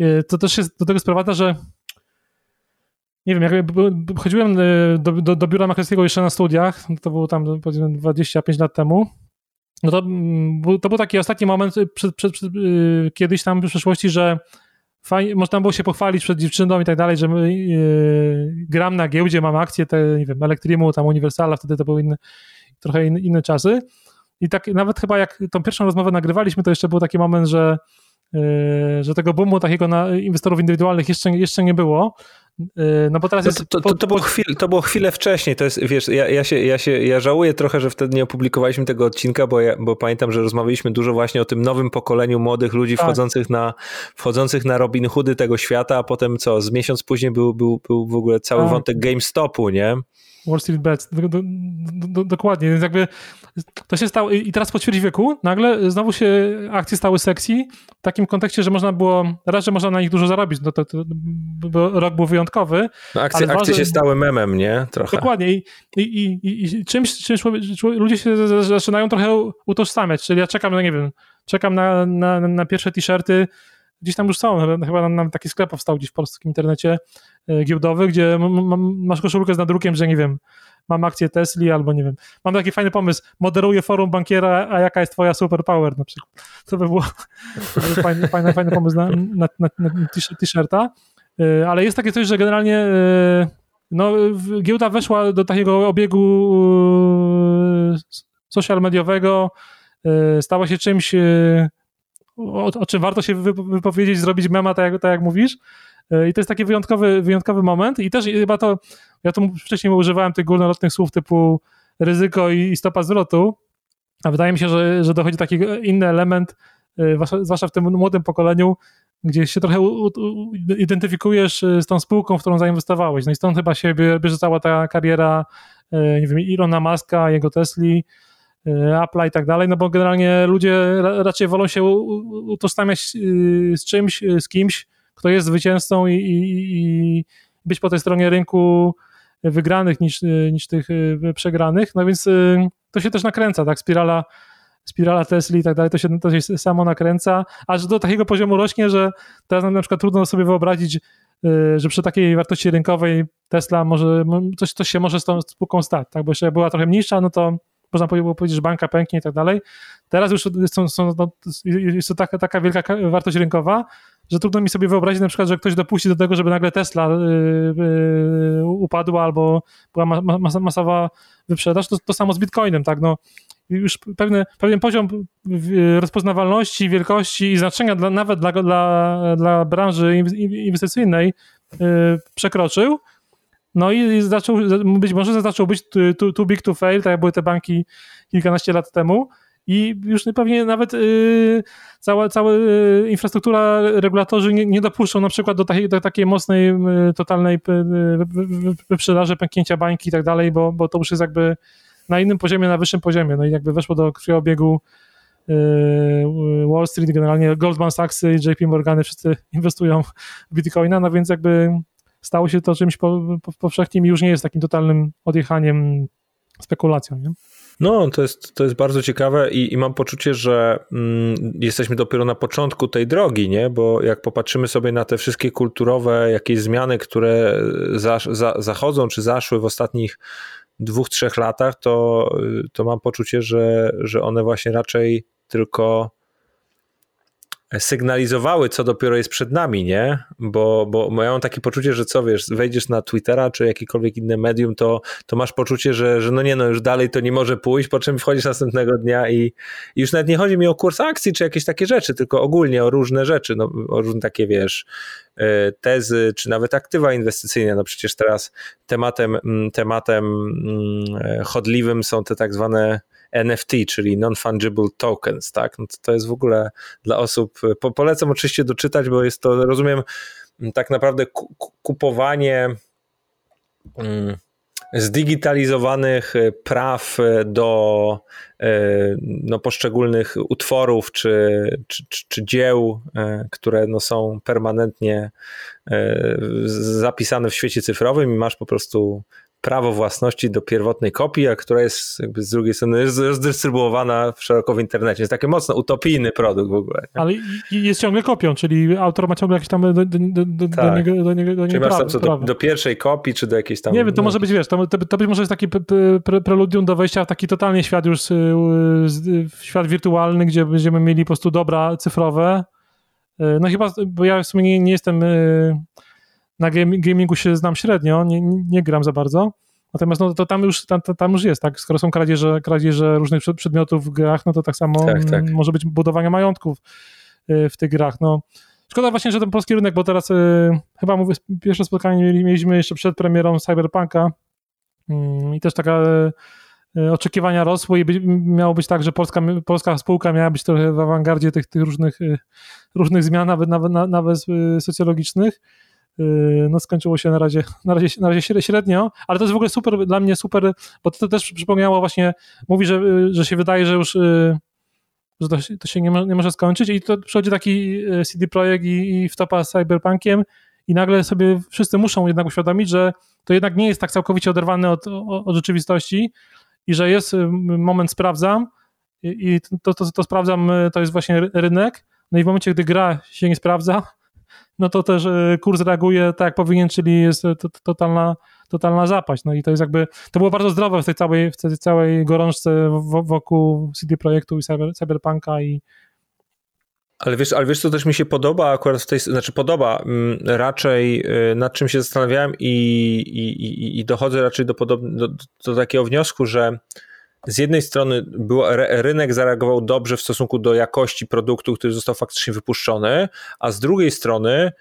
Y, to też jest do tego sprowadza, że nie wiem, jak chodziłem y, do, do, do biura maklerskiego jeszcze na studiach, to było tam 25 lat temu no to, mm, to był taki ostatni moment przed, przed, przed, yy, kiedyś tam w przeszłości, że fajnie, można było się pochwalić przed dziewczyną i tak dalej, że my, yy, gram na giełdzie, mam akcje, te, nie wiem, Elektrimu, tam Universala, wtedy to były inne, trochę inne, inne czasy. I tak nawet chyba jak tą pierwszą rozmowę nagrywaliśmy, to jeszcze był taki moment, że że tego boomu takiego na inwestorów indywidualnych jeszcze, jeszcze nie było. No bo teraz jest... To, to, to, to, było chwil, to było chwilę wcześniej, to jest, wiesz, ja, ja, się, ja, się, ja żałuję trochę, że wtedy nie opublikowaliśmy tego odcinka, bo, ja, bo pamiętam, że rozmawialiśmy dużo właśnie o tym nowym pokoleniu młodych ludzi tak. wchodzących, na, wchodzących na Robin Hoody tego świata, a potem co, z miesiąc później był, był, był w ogóle cały tak. wątek GameStopu, nie? Wall Street Bets, do, do, do, dokładnie, więc jakby to się stało i teraz po ćwierć wieku nagle znowu się akcje stały sexy w takim kontekście, że można było, raz, że można na nich dużo zarobić, no to, to, bo rok był wyjątkowy. No akcje, akcje się stały memem, nie? Trochę. Dokładnie i, i, i, i czymś, czymś ludzie się zaczynają trochę utożsamiać, czyli ja czekam, no nie wiem, czekam na, na, na pierwsze t-shirty, gdzieś tam już są, chyba nam taki sklep powstał gdzieś w polskim internecie e, giełdowy, gdzie masz koszulkę z nadrukiem, że nie wiem, mam akcję Tesli albo nie wiem, mam taki fajny pomysł, moderuję forum bankiera, a jaka jest twoja superpower na przykład. To by było, fajny, fajny, fajny pomysł na, na, na, na t-shirta, e, ale jest takie coś, że generalnie e, no, giełda weszła do takiego obiegu social mediowego, stała się czymś o, o czym warto się wypowiedzieć, zrobić mema, tak jak, tak jak mówisz. E, I to jest taki wyjątkowy, wyjątkowy moment. I też chyba to, ja tu wcześniej używałem tych górnolotnych słów typu ryzyko i, stopa zwrotu, a wydaje mi się, że, że dochodzi taki inny element, e, zwłaszcza w tym młodym pokoleniu, gdzie się trochę identyfikujesz e, z tą spółką, w którą zainwestowałeś. No i stąd chyba się bierze cała ta kariera, nie wiem, Ilona Maska, jego Tesli, Y, Apple i tak dalej, no bo generalnie ludzie raczej wolą się utożsamiać y, z czymś, y, z kimś, kto jest zwycięzcą i, i, i być po tej stronie rynku wygranych niż, niż tych przegranych, no więc to się też nakręca, tak, spirala spirala Tesla i tak dalej, to się, to się samo nakręca, aż do takiego poziomu rośnie, że teraz na przykład trudno sobie wyobrazić, że przy takiej wartości rynkowej Tesla może, coś, coś się może z tą spółką stać, tak, bo jeszcze była trochę mniejsza, no to można było powiedzieć, że banka pęknie i tak dalej. Teraz już są, no, jest to taka, taka wielka wartość rynkowa, że trudno mi sobie wyobrazić na przykład, że ktoś dopuści do tego, żeby nagle Tesla yy, upadła albo była mas, masowa wyprzedaż. To, to samo z Bitcoinem, tak, no już pewny, pewien poziom rozpoznawalności, wielkości i znaczenia dla, nawet dla, dla, dla branży inwestycyjnej yy, przekroczył, no i zaczął, być może zaczął być too, too big to fail, tak jak były te banki kilkanaście lat temu. I już pewnie nawet yy, cała, cała yy, infrastruktura, regulatorzy nie, nie, dopuszczą na przykład do takiej, do takiej mocnej, yy, totalnej yy, wyprzedaży, pęknięcia bańki i tak dalej, bo, bo to już jest jakby na innym poziomie, na wyższym poziomie, no i jakby weszło do krwiobiegu yy, Wall Street, generalnie Goldman Sachs i JP Morgany wszyscy inwestują w Bitcoina, no więc jakby stało się to czymś po, po, powszechnym i już nie jest takim totalnym odjechaniem, spekulacją. Nie? No, to jest, to jest bardzo ciekawe i, i mam poczucie, że mm, jesteśmy dopiero na początku tej drogi, nie? Bo jak popatrzymy sobie na te wszystkie kulturowe jakieś zmiany, które za, za, zachodzą czy zaszły w ostatnich dwóch, trzech latach, to, to mam poczucie, że, że one właśnie raczej tylko sygnalizowały, co dopiero jest przed nami, nie? Bo, bo mam takie poczucie, że co wiesz, wejdziesz na Twittera czy jakiekolwiek inne medium, to, to masz poczucie, że, że no nie, no już dalej to nie może pójść, po czym wchodzisz następnego dnia i, i już nawet nie chodzi mi o kurs akcji czy jakieś takie rzeczy, tylko ogólnie o różne rzeczy, no, o różne takie wiesz, e, tezy, czy nawet aktywa inwestycyjne. No przecież teraz tematem, mm, tematem mm, e, chodliwym są te tak zwane NFT, czyli Non-Fungible Tokens, tak? No to, to jest w ogóle dla osób, po, polecam oczywiście doczytać, bo jest to, rozumiem, tak naprawdę kupowanie mm, zdigitalizowanych praw do no, poszczególnych utworów czy, czy, czy, dzieł, które no, są permanentnie zapisane w świecie cyfrowym i masz po prostu prawo własności do pierwotnej kopii, a która jest jakby z drugiej strony rozdystrybuowana szeroko w internecie. Jest taki mocno utopijny produkt w ogóle. Nie? Ale jest ciągle kopią, czyli autor ma ciągle jakieś tam do, do, do, tak. do niego, do niego, do niego prawo, co, do, do, pierwszej kopii, czy do jakiejś tam... Nie wiem, to no. może być, wiesz, to, to, to być może jest taki pre, preludium do wejścia w taki totalnie świat już, y, świat wirtualny, gdzie będziemy mieli po prostu dobra cyfrowe. Y, no chyba, bo ja w sumie nie, nie jestem y, na gamingu się znam średnio, nie, nie gram za bardzo. Natomiast no, to tam już, tam, tam już jest, tak? Skoro są kradzieże, kradzieże różnych przedmiotów w grach, no to tak samo tak, tak. może być budowanie majątków w tych grach. No, szkoda właśnie, że ten polski rynek, bo teraz chyba mówię, pierwsze spotkanie mieliśmy jeszcze przed premierą Cyberpunka mm, i też taka oczekiwania rosły i miało być tak, że polska, polska spółka miała być trochę w awangardzie tych, tych różnych, różnych zmian, nawet, nawet, nawet socjologicznych. Yy, no skończyło się na razie, na razie, na razie średnio, ale to jest w ogóle super, dla mnie super, bo to też przypomniało właśnie, mówi, że, że się wydaje, że już yy, że to, to się nie, nie, może skończyć i to przychodzi taki yy, CD Projekt i, i wtopa z Cyberpunkiem i nagle sobie wszyscy muszą jednak uświadomić, że to jednak nie jest tak całkowicie oderwane od, od rzeczywistości i że jest moment sprawdzam i, i to, to, to sprawdzam, to jest właśnie rynek, no i w momencie, gdy gra się nie sprawdza, no to też e, kurs reaguje tak jak powinien, czyli jest to, to, totalna, totalna zapaść. No i to jest jakby, to było bardzo zdrowe w tej całej, w tej całej gorączce wokół CD Projektu i cyber, Cyberpunka i ale wiesz, ale wiesz, co też mi się podoba akurat w tej, znaczy podoba, mm, raczej y, nad czym się zastanawiałem i, i, i dochodzę raczej do, podob, do, do takiego wniosku, że z jednej strony rynek zareagował dobrze w stosunku do jakości produktu, który został faktycznie wypuszczony, a z drugiej strony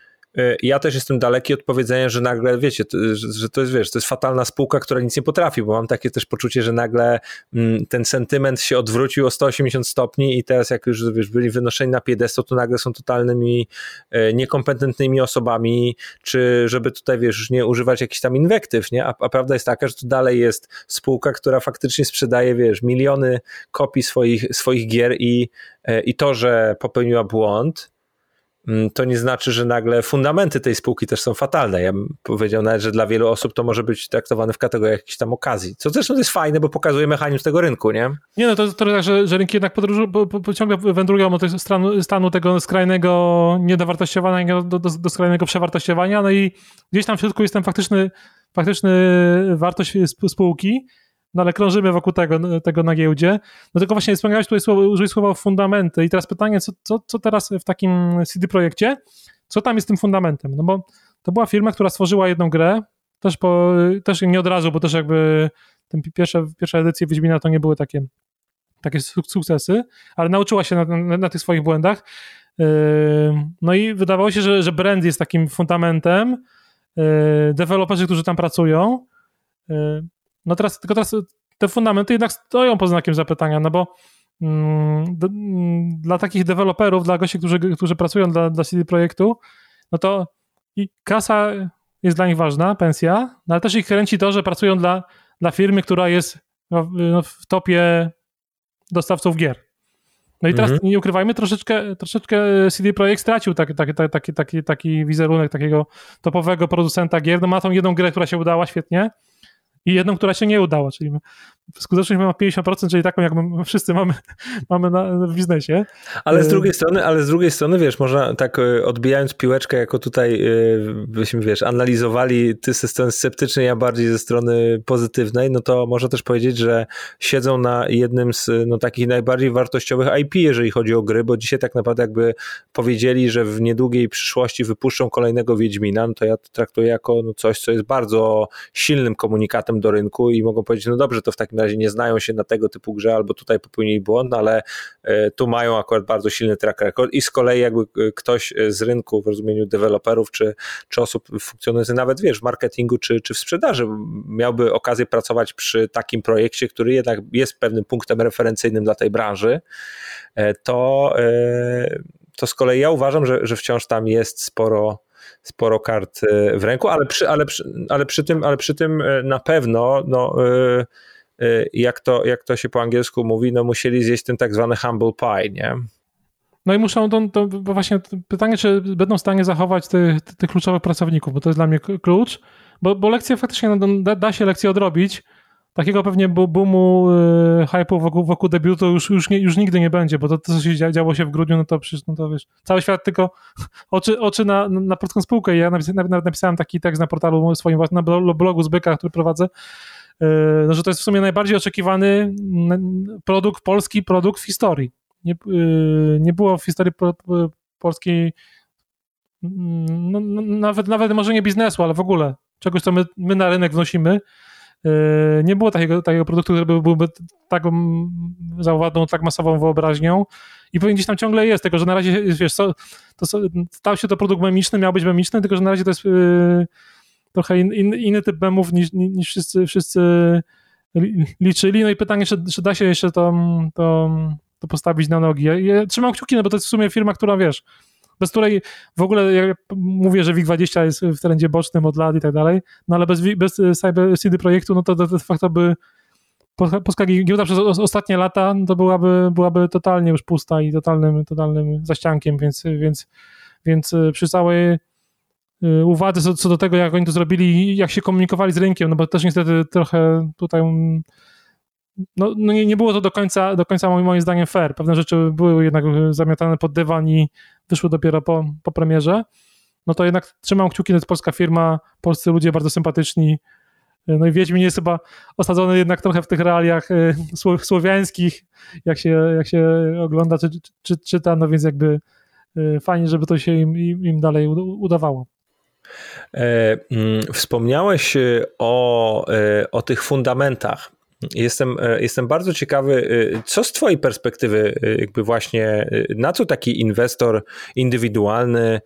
ja też jestem daleki od powiedzenia, że nagle, wiecie, że to jest, wiesz, to jest fatalna spółka, która nic nie potrafi, bo mam takie też poczucie, że nagle mm, ten sentyment się odwrócił o 180 stopni i teraz jak już, wiesz, byli wynoszeni na piedestał, to nagle są totalnymi y, niekompetentnymi osobami, czy żeby tutaj, wiesz, już nie używać jakichś tam inwektyw, nie? A, a prawda jest taka, że to dalej jest spółka, która faktycznie sprzedaje, wiesz, miliony kopii swoich, swoich gier i, y, i to, że popełniła błąd, to nie znaczy, że nagle fundamenty tej spółki też są fatalne. Ja bym powiedział nawet, że dla wielu osób to może być traktowane w kategoriach jakiejś tam okazji. Co zresztą jest fajne, bo pokazuje mechanizm tego rynku, nie? Nie, no to, to tak, że, że rynki jednak podróżują, bo, bo, ciągle wędrują od stanu, stanu tego skrajnego niedowartościowania do, do, do skrajnego przewartościowania, no i gdzieś tam w środku jest ten faktyczny, faktyczny wartość spółki, no ale krążymy wokół tego, tego na giełdzie. No tylko właśnie wspomniałeś tutaj słowo, użyłeś słowa fundamenty i teraz pytanie, co, co, co teraz w takim CD Projekcie, co tam jest tym fundamentem? No bo to była firma, która stworzyła jedną grę, też, po, też nie od razu, bo też jakby ten pierwsze, pierwsze edycje Wiedźmina to nie były takie, takie sukcesy, ale nauczyła się na, na, na tych swoich błędach. Yy, no i wydawało się, że, że brand jest takim fundamentem, yy, deweloperzy, którzy tam pracują, yy, no teraz, tylko teraz te fundamenty jednak stoją pod znakiem zapytania, no bo mm, d, mm, dla takich deweloperów, dla gości, którzy, którzy pracują dla, dla CD Projektu, no to i kasa jest dla nich ważna, pensja, no ale też ich kręci to, że pracują dla, dla firmy, która jest no, no w topie dostawców gier. No i teraz mhm. nie ukrywajmy, troszeczkę, troszeczkę CD Projekt stracił taki, taki, taki, taki, taki wizerunek takiego topowego producenta gier. No ma tą jedną grę, która się udała świetnie, i jedną, która się nie udała, czyli skuteczność ma 50%, czyli taką, jak my wszyscy mamy, mamy na, w biznesie. Ale z e, drugiej strony, ale z drugiej strony, wiesz, można tak e, odbijając piłeczkę, jako tutaj e, byśmy, wiesz, analizowali ty ze strony sceptycznej, ja bardziej ze strony pozytywnej, no to można też powiedzieć, że siedzą na jednym z no, takich najbardziej wartościowych IP, jeżeli chodzi o gry, bo dzisiaj tak naprawdę jakby powiedzieli, że w niedługiej przyszłości wypuszczą kolejnego Wiedźmina, no to ja to traktuję jako no, coś, co jest bardzo silnym komunikatem do rynku i mogą powiedzieć, no dobrze, to w takim razie nie znają się na tego typu grze, albo tutaj popełnili błąd, ale e, tu mają akurat bardzo silny track record i z kolei jakby e, ktoś e, z rynku w rozumieniu deweloperów, czy, czy osób funkcjonujących nawet, wiesz, w marketingu, czy, czy w sprzedaży, miałby okazję pracować przy takim projekcie, który jednak jest pewnym punktem referencyjnym dla tej branży, to, to z kolei ja uważam, że, że wciąż tam jest sporo sporo kart w ręku, ale przy, ale przy, ale przy, tym, ale przy tym na pewno no, Y, jak to, jak to się po angielsku mówi, no musieli zjeść ten tak zwany humble pie, nie? No i muszą, to, to właśnie pytanie, czy będą w stanie zachować tych, kluczowych pracowników, bo to jest dla mnie klucz, bo, bo lekcje faktycznie no, da, da się lekcje odrobić, takiego pewnie boomu yy, hype'u wokół, wokół debiutu już, już, nie, już nigdy nie będzie, bo to, to co się działo się w grudniu, no to przecież, no to wiesz, cały świat tylko oczy, oczy na, na polską spółkę. Ja nawet napisałem taki tekst na portalu swoim, na blogu Zbyka, który prowadzę, no, że to jest w sumie najbardziej oczekiwany produkt, polski produkt w historii. Nie, e, nie było w historii polskiej no, nawet, nawet może nie biznesu, ale w ogóle czegoś, co my, my na rynek wnosimy, nie było takiego, takiego produktu, który byłby taką zauważoną, tak masową wyobraźnią i pewnie gdzieś tam ciągle jest, tylko że na razie, wiesz, to, stał się to produkt memiczny, miał być memiczny, tylko że na razie to jest trochę in, in, inny typ memów niż, niż wszyscy, wszyscy liczyli. No i pytanie, czy, czy da się jeszcze to, to, to postawić na nogi. Ja, ja trzymam kciuki, no bo to jest w sumie firma, która wiesz, bez której w ogóle ja mówię, że WIG20 jest w trendzie bocznym od lat i tak dalej, no ale bez, bez Cyber CD Projektu, no to de facto by polska giełda przez ostatnie lata to byłaby, byłaby totalnie już pusta i totalnym, totalnym zaściankiem, więc, więc, więc przy całej uwadze co, co do tego, jak oni to zrobili, jak się komunikowali z rynkiem, no bo też niestety trochę tutaj no, no nie, nie było to do końca, do końca moim, zdaniem fair. Pewne rzeczy były jednak zamiatane pod dywan i wyszły dopiero po, po premierze. No to jednak trzymam kciuki, to jest polska firma, polscy ludzie bardzo sympatyczni. Y, no i Wiedźmin jest chyba osadzony jednak trochę w tych realiach y, słowiańskich, jak się, jak się ogląda czy, czy, czyta, no więc jakby fajnie, żeby to się im, im dalej udawało. E, mm, wspomniałeś e, o, e, o tych fundamentach. Jestem, jestem bardzo ciekawy, co z Twojej perspektywy, jakby właśnie, na co taki inwestor indywidualny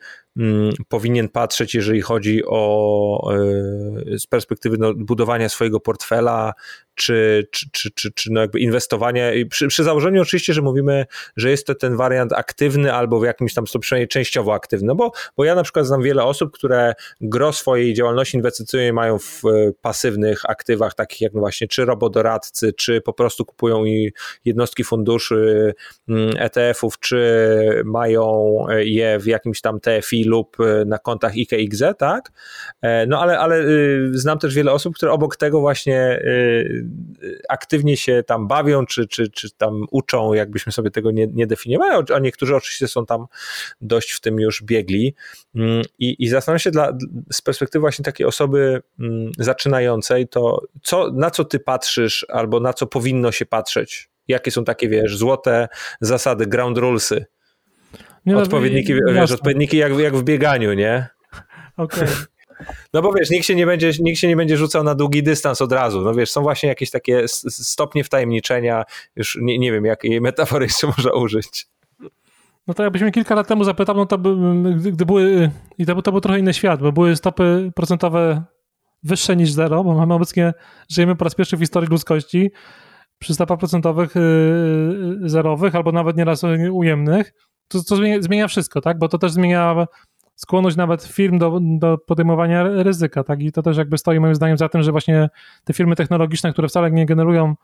powinien patrzeć, jeżeli chodzi o e, z perspektywy no, budowania swojego portfela, czy, czy, czy, czy, czy no jakby inwestowania. Przy, przy, założeniu oczywiście, że mówimy, że jest to ten wariant aktywny albo w jakimś tam stopniu częściowo aktywny, no bo, bo ja na przykład znam wiele osób, które gro swojej działalności inwestycyjnej mają w e, pasywnych aktywach, takich jak no właśnie czy robodoradcy, czy po prostu kupują jednostki funduszy mm, ETF-ów, czy mają je w jakimś tam TFI lub e, na kontach IKXZ, tak? E, no ale, ale y, znam też wiele osób, które obok tego właśnie y, aktywnie się tam bawią, czy, czy, czy tam uczą, jakbyśmy sobie tego nie, nie definiowali, a niektórzy oczywiście są tam dość w tym już biegli. Mm, I, i zastanawiam się dla, z perspektywy właśnie takiej osoby mm, zaczynającej, to co, na co ty patrzysz, albo na co powinno się patrzeć? Jakie są takie, wiesz, złote zasady, ground rulesy? Nie, no, odpowiedniki, wiesz, odpowiedniki jak, jak w bieganiu, nie? Okej. Okay. No bo wiesz, nikt się, nie będzie, nikt się nie będzie rzucał na długi dystans od razu. No wiesz, są właśnie jakieś takie stopnie wtajemniczenia, już nie, nie wiem, jakiej metafory jeszcze można użyć. No to jakbyś mnie kilka lat temu zapytał, no to by, gdy były, i to, to był trochę inny świat, bo były stopy procentowe wyższe niż zero, bo mamy obecnie, żyjemy po raz pierwszy w historii ludzkości przy stopach procentowych yy, zerowych, albo nawet nieraz ujemnych, to, to zmienia, zmienia, wszystko, tak? Bo to też zmienia skłonność nawet firm do, do podejmowania ryzyka, tak? I to też jakby stoi moim zdaniem za tym, że właśnie te firmy technologiczne, które wcale nie generują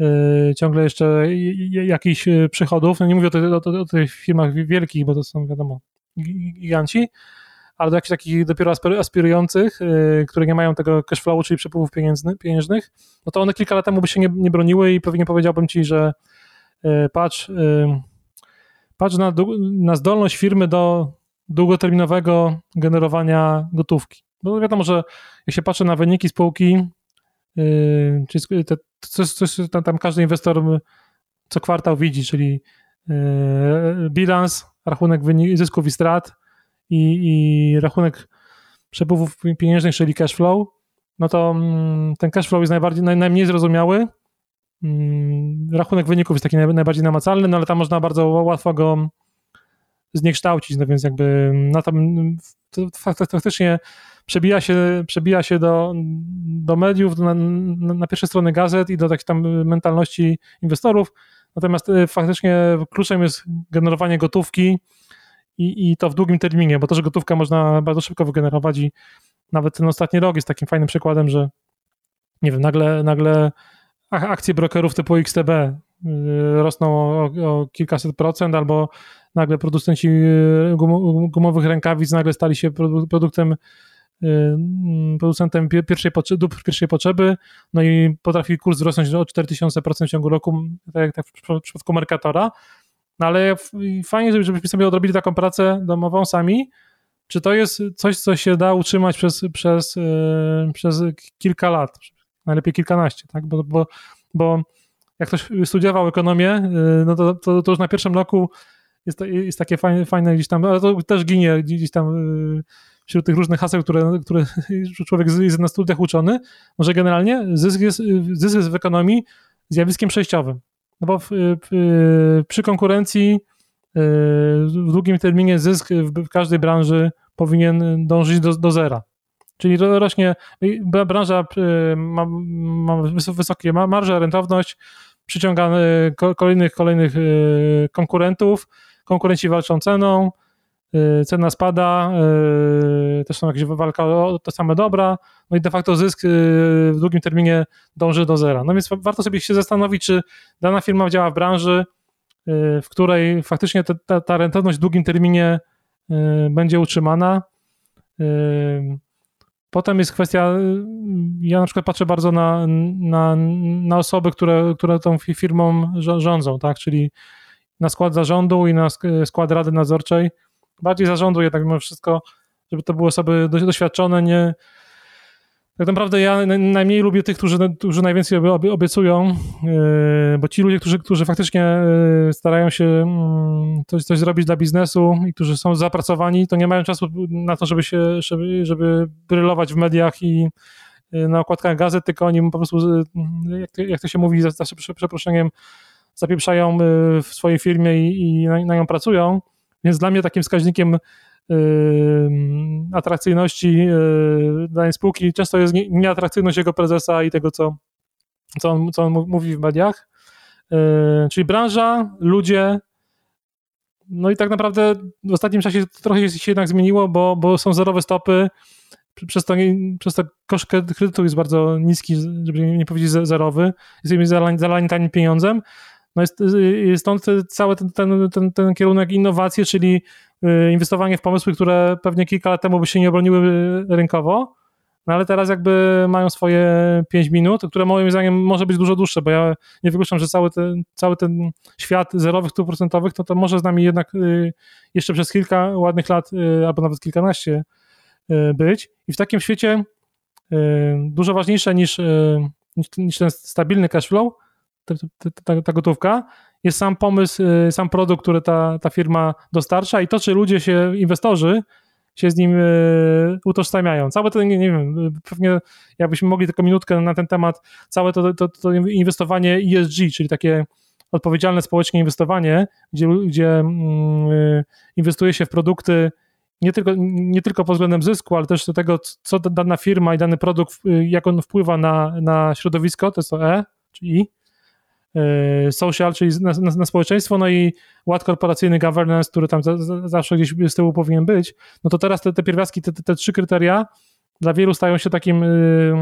y, ciągle jeszcze jakichś y, przychodów, no nie mówię o, o, o, tych firmach wielkich, bo to są wiadomo giganci, ale do jakichś takich dopiero aspirujących, y, które nie mają tego cash flowu, czyli przepływów pieniężnych, no to one kilka lat temu by się nie, nie broniły i pewnie powiedziałbym ci, że patrz, patrz na, na zdolność firmy do długoterminowego generowania gotówki. Bo wiadomo, że jak się patrzy na wyniki spółki, yy, czyli te, coś, coś tam, tam, każdy inwestor co kwartał widzi, czyli yy, bilans, rachunek wynik, zysków i strat i, i rachunek przepływów pieniężnych, czyli cash flow, no to mm, ten cash flow jest najbardziej, naj, najmniej zrozumiały, rachunek wyników jest taki najbardziej namacalny, no ale tam można bardzo łatwo go zniekształcić, no więc jakby na tam faktycznie przebija się, przebija się do, do mediów, na, na pierwsze strony gazet i do takiej tam mentalności inwestorów, natomiast y, faktycznie kluczem jest generowanie gotówki i, i to w długim terminie, bo to, że gotówka można bardzo szybko wygenerować i nawet ten ostatni rok jest takim fajnym przykładem, że nie wiem, nagle, nagle akcje brokerów typu XTB y, rosną o, o kilkaset procent, albo nagle producenci y, gumowych rękawic nagle stali się produktem y, mm, producentem pierwszej potrzeby, dóbr pierwszej potrzeby, no i potrafi kurs wzrosnąć o 4000% w ciągu roku, tak jak tak w przypadku Mercatora. No ale fajnie, żebyśmy sobie odrobili taką pracę domową sami. Czy to jest coś, co się da utrzymać przez, przez, przez kilka lat? Najlepiej kilkanaście, tak? Bo, bo, bo jak ktoś studiował ekonomię, y, no to, to, to już na pierwszym roku jest, jest takie fajne, fajne gdzieś tam, ale to też ginie gdzieś tam y, wśród tych różnych haseł, które, które człowiek jest na studiach uczony, może generalnie zysk jest, zysk jest w ekonomii zjawiskiem przejściowym. No bo w, w, przy konkurencji y, w długim terminie zysk w każdej branży powinien dążyć do, do zera. Czyli rośnie, branża y, ma, ma wysokie marże, rentowność, przyciąga y, kolejnych, kolejnych konkurentów, konkurenci walczą ceną, cena spada, też są jakieś walka o te same dobra, no i de facto zysk w długim terminie dąży do zera. No więc warto sobie się zastanowić, czy dana firma działa w branży, w której faktycznie ta, ta rentowność w długim terminie będzie utrzymana. Potem jest kwestia, ja na przykład patrzę bardzo na, na, na osoby, które, które tą firmą rządzą, tak, czyli na skład zarządu i na skład rady nadzorczej. Bardziej zarządu jednak mimo wszystko, żeby to były osoby doświadczone, nie, tak naprawdę ja najmniej lubię tych, którzy, którzy najwięcej obiecują, yy, bo ci ludzie, którzy, którzy faktycznie yy, starają się mm, coś, coś zrobić dla biznesu i którzy są zapracowani, to nie mają czasu na to, żeby się, żeby, żeby brylować w mediach i yy, na okładkach gazet, tylko oni po prostu, jak to, jak to się mówi, za, za przeproszeniem, zapieprzają w swojej firmie i, i na, na nią pracują. Więc dla mnie takim wskaźnikiem atrakcyjności yy, danej spółki często jest nieatrakcyjność jego prezesa i tego, co, co, on, co on mówi w mediach. Yy, czyli branża, ludzie. No i tak naprawdę w ostatnim czasie trochę się jednak zmieniło, bo, bo są zerowe stopy. Przez to, przez to koszt kredytu jest bardzo niski, żeby nie powiedzieć zerowy. Jesteśmy zalani, zalani tanim pieniądzem. No jest, jest stąd cały ten, ten, ten, ten kierunek innowacji, czyli Y, inwestowanie w pomysły, które pewnie kilka lat temu by się nie obroniły rynkowo, no ale teraz jakby mają swoje 5 minut, które moim zdaniem może być dużo dłuższe, bo ja nie wykluczam, że cały ten, cały ten świat zerowych stóp procentowych, to, to może z nami jednak y, jeszcze przez kilka ładnych lat, y, albo nawet kilkanaście być. I w takim świecie dużo ważniejsze niż, niż ten stabilny cash flow, ta, ta, ta gotówka, jest sam pomysł, y, sam produkt, który ta, ta firma dostarcza i to, czy ludzie się, inwestorzy się z nim y, utożsamiają. Całe to, nie, wiem, pewnie jakbyśmy mogli tylko minutkę na ten temat, całe to, to, to inwestowanie ESG, czyli takie odpowiedzialne społecznie inwestowanie, gdzie, gdzie mm, y, inwestuje się w produkty nie tylko, nie tylko pod względem zysku, ale też do tego, co dana firma i dany produkt, jak on wpływa na, na środowisko, to jest to E, czyli E, social, czyli na, na, na, społeczeństwo, no i ład korporacyjny, governance, który tam za, za, zawsze gdzieś z tyłu powinien być, no to teraz te, te pierwiastki, te, te, te trzy kryteria dla wielu stają się takim y,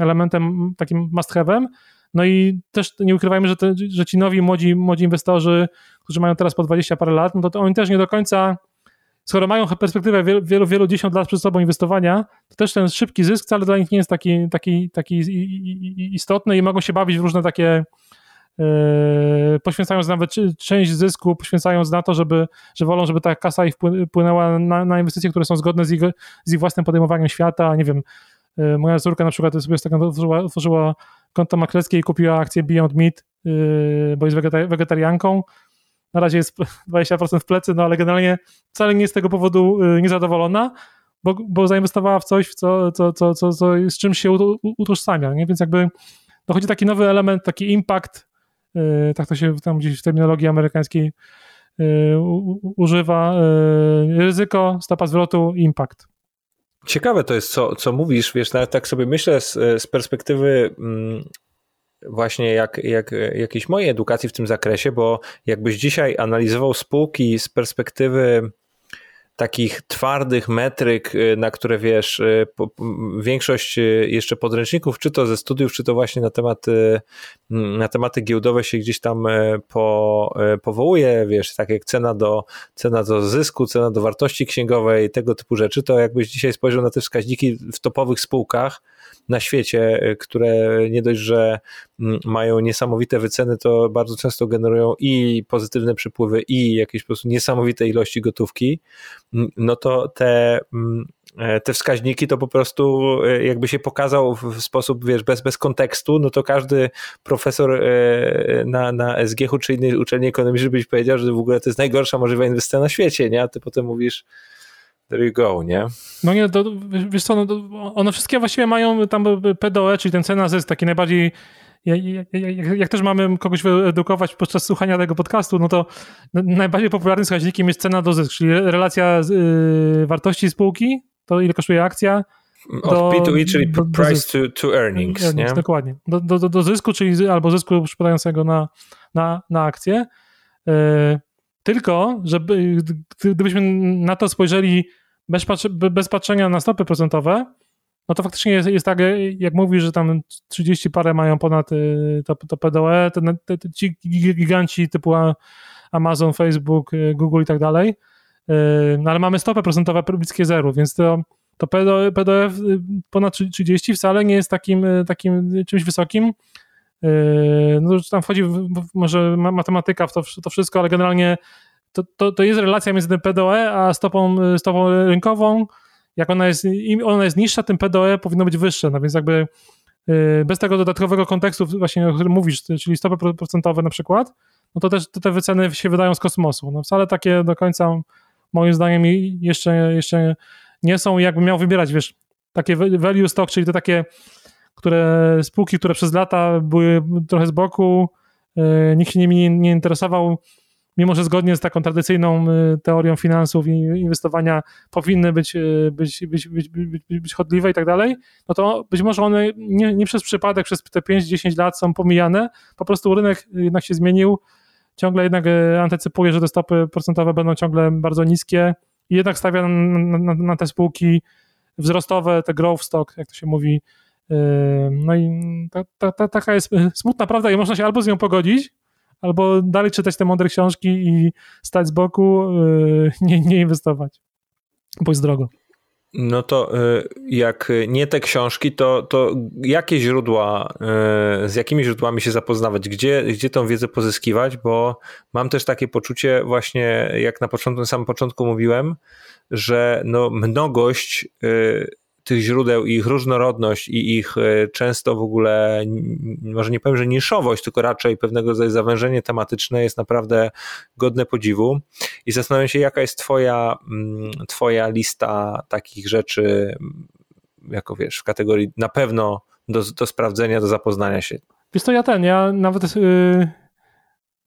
elementem, takim must have'em, no i też nie ukrywajmy, że, te, że ci nowi, młodzi, młodzi inwestorzy, którzy mają teraz po 20 parę lat, no to, to oni też nie do końca skoro mają perspektywę wielu, wielu, wielu dziesiąt lat przed sobą inwestowania, to też ten szybki zysk wcale dla nich nie jest taki, taki, taki istotny i mogą się bawić w różne takie poświęcając nawet część zysku, poświęcając na to, żeby, że wolą, żeby ta kasa ich wpłynęła na, na inwestycje, które są zgodne z ich, z ich własnym podejmowaniem świata. Nie wiem, yy, moja córka na przykład sobie otworzyła, otworzyła konto maklerskie i kupiła akcję Beyond Meat, yy, bo jest wegetarianką. Na razie jest 20% w plecy, no ale generalnie wcale nie jest z tego powodu niezadowolona, bo, bo zainwestowała w coś, w co, co, co, co, z czymś się utożsamia. Nie? Więc jakby dochodzi taki nowy element, taki impact tak to się tam gdzieś w terminologii amerykańskiej e, używa. E, ryzyko, stopa zwrotu, impact. Ciekawe to jest, co, co mówisz, wiesz, nawet tak sobie myślę z, z perspektywy mm, właśnie jak, jak jakiejś mojej edukacji w tym zakresie, bo jakbyś dzisiaj analizował spółki z perspektywy takich twardych metryk, y, na które wiesz, y, większość y, jeszcze podręczników, czy to ze studiów, czy to właśnie na tematy, mm, na tematy giełdowe się gdzieś tam po, powołuje, wiesz, tak jak cena do, cena do zysku, cena do wartości księgowej, tego typu rzeczy, to jakbyś dzisiaj spojrzał na te wskaźniki w topowych spółkach, na świecie, które nie dość, że mają niesamowite wyceny, to bardzo często generują i pozytywne przepływy, i jakieś po prostu niesamowite ilości gotówki, no to te e, te wskaźniki to po prostu e, jakby się pokazał w sposób, wiesz, bez, bez kontekstu, no to każdy profesor e, na, na SGH czy innej uczelni ekonomicznej byś powiedział, że w ogóle to jest najgorsza możliwa inwestycja na świecie, nie? A ty potem mówisz, there you go, nie? No nie, to, wiesz co, no, one wszystkie właściwie mają tam PDOE, czyli ten cena zysk, taki najbardziej jak, jak, jak, też mamy kogoś wyedukować podczas słuchania tego podcastu, no to najbardziej popularnym wskaźnikiem jest cena do zysku, czyli relacja z, y, wartości spółki, to ile kosztuje akcja. Do, Od P2E, czyli do, price do to, to earnings, earnings, nie? Dokładnie. Do, do, do zysku, czyli albo zysku przypadającego na, na, na akcję. Yy, tylko, żeby gdybyśmy na to spojrzeli bez, bez patrzenia na stopy procentowe, no to faktycznie jest, jest tak, jak mówisz, że tam 30 parę mają ponad y, to, to PDOE, te, ci giganci typu Amazon, Facebook, y, Google i tak dalej, y, no ale mamy stopę procentową bliskie zero, więc to, to PDOE, PDOE ponad 30 wcale nie jest takim, takim czymś wysokim. No, tam wchodzi może matematyka w to, to wszystko, ale generalnie to, to, to jest relacja między PDOE a stopą, stopą rynkową, jak ona jest, im ona jest niższa, tym PDOE powinno być wyższe, no więc jakby y, bez tego dodatkowego kontekstu właśnie, o którym mówisz, czyli stopy procentowe na przykład, no to też te wyceny się wydają z kosmosu. No wcale takie do końca moim zdaniem jeszcze, jeszcze nie są. Jakbym miał wybierać, wiesz, takie value stock, czyli te takie które spółki, które przez lata były trochę z boku, y, nikt się nimi nie, nie interesował, mimo że zgodnie z taką tradycyjną y, teorią finansów i inwestowania powinny być, y, być, być, być, być, być chodliwe i tak dalej, no to być może one nie, nie przez przypadek przez te 5-10 lat są pomijane, po prostu rynek jednak się zmienił, ciągle jednak y, antycypuje, że te stopy procentowe będą ciągle bardzo niskie. I jednak stawia na, na, na te spółki wzrostowe, te growth stock, jak to się mówi. No i ta, ta, ta, taka jest smutna prawda i można się albo z nią pogodzić, albo dalej czytać te mądre książki i stać z boku, yy, nie, nie inwestować, jest drogo. No to y, jak nie te książki, to, to jakie źródła, y, z jakimi źródłami się zapoznawać, gdzie, gdzie tą wiedzę pozyskiwać, bo mam też takie poczucie właśnie, jak na początku, na samym początku mówiłem, że no mnogość y, tych źródeł i ich różnorodność i ich e, często w ogóle, może nie powiem, że niszowość, tylko raczej pewnego rodzaju zawężenie tematyczne jest naprawdę godne podziwu. I zastanawiam się, jaka jest twoja, twoja lista takich rzeczy, jako wiesz, w kategorii na pewno do, do sprawdzenia, do zapoznania się. Wiesz to ja ten, ja nawet... Yy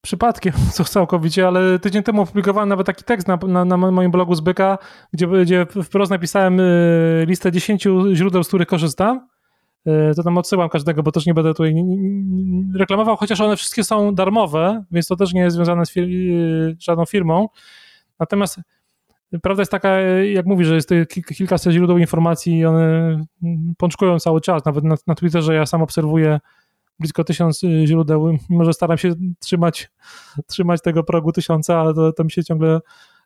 przypadkiem, co całkowicie, ale tydzień temu opublikowałem nawet taki tekst na, na, na moim blogu Zbyka, gdzie, gdzie wprost napisałem y, listę 10 źródeł, z których korzystam. Y, to tam odsyłam każdego, bo też nie będę tutaj reklamował, chociaż one wszystkie są darmowe, więc to też nie jest związane z fir y, żadną firmą. Natomiast prawda jest taka, jak mówisz, że jest kilkaset źródeł informacji i one mm, pączkują cały czas. Nawet na, na Twitterze ja sam obserwuję blisko tysiąc y, źródeł. Mimo, że staram się trzymać, trzymać tego progu tysiąca, ale to, to mi się ciągle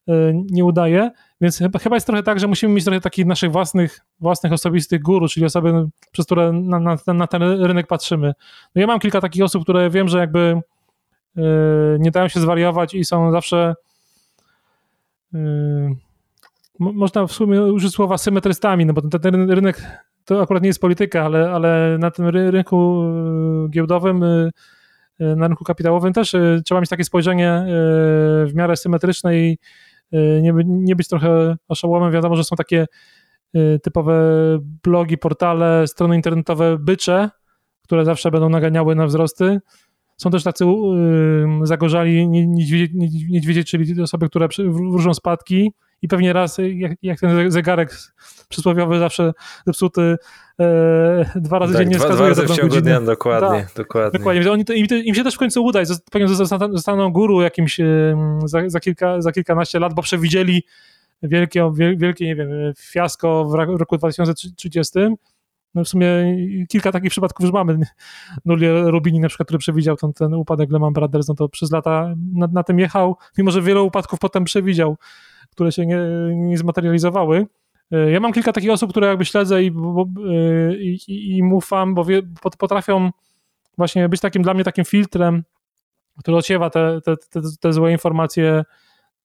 y, nie udaje. Więc chyba, chyba jest trochę tak, że musimy mieć trochę takich naszych własnych, własnych osobistych guru, czyli osoby, przez które na, na, na ten rynek patrzymy. No ja mam kilka takich osób, które wiem, że jakby yy, nie dają się zwariować i są zawsze można w sumie użyć słowa symetrystami, no bo ten, ten rynek to akurat nie jest polityka, ale, ale na tym rynku y, giełdowym, y, y, na rynku kapitałowym też trzeba mieć takie spojrzenie w miarę symetryczne i nie, nie być trochę oszołomem. Wiadomo, że są takie typowe blogi, portale, strony internetowe bycze, które zawsze będą naganiały na wzrosty. Są też tacy zagorzali niedźwiedzie, czyli osoby, które wróżą spadki i pewnie raz, jak, jak ten zegarek przysłowiowy zawsze zepsuty e, dwa razy tak, dziennie dwa, wskazuje dwa razy w ciągu dnia, dokładnie, tak, dokładnie. dokładnie. Oni to, im, im, się też w końcu uda, pewnie zostaną guru jakimś za, za, kilka, za kilkanaście lat, bo przewidzieli wielkie, wielkie, nie wiem, fiasko w roku 2030, no w sumie kilka takich przypadków już mamy. Nulier Rubini na przykład, który przewidział ten, ten upadek Lehman Brothers, no to przez lata na, na tym jechał, mimo że wiele upadków potem przewidział które się nie, nie zmaterializowały. E, ja mam kilka takich osób, które jakby śledzę i, e, i, i, i ufam, bo wie, potrafią właśnie być takim dla mnie takim filtrem, który odsiewa te, te, te, te złe informacje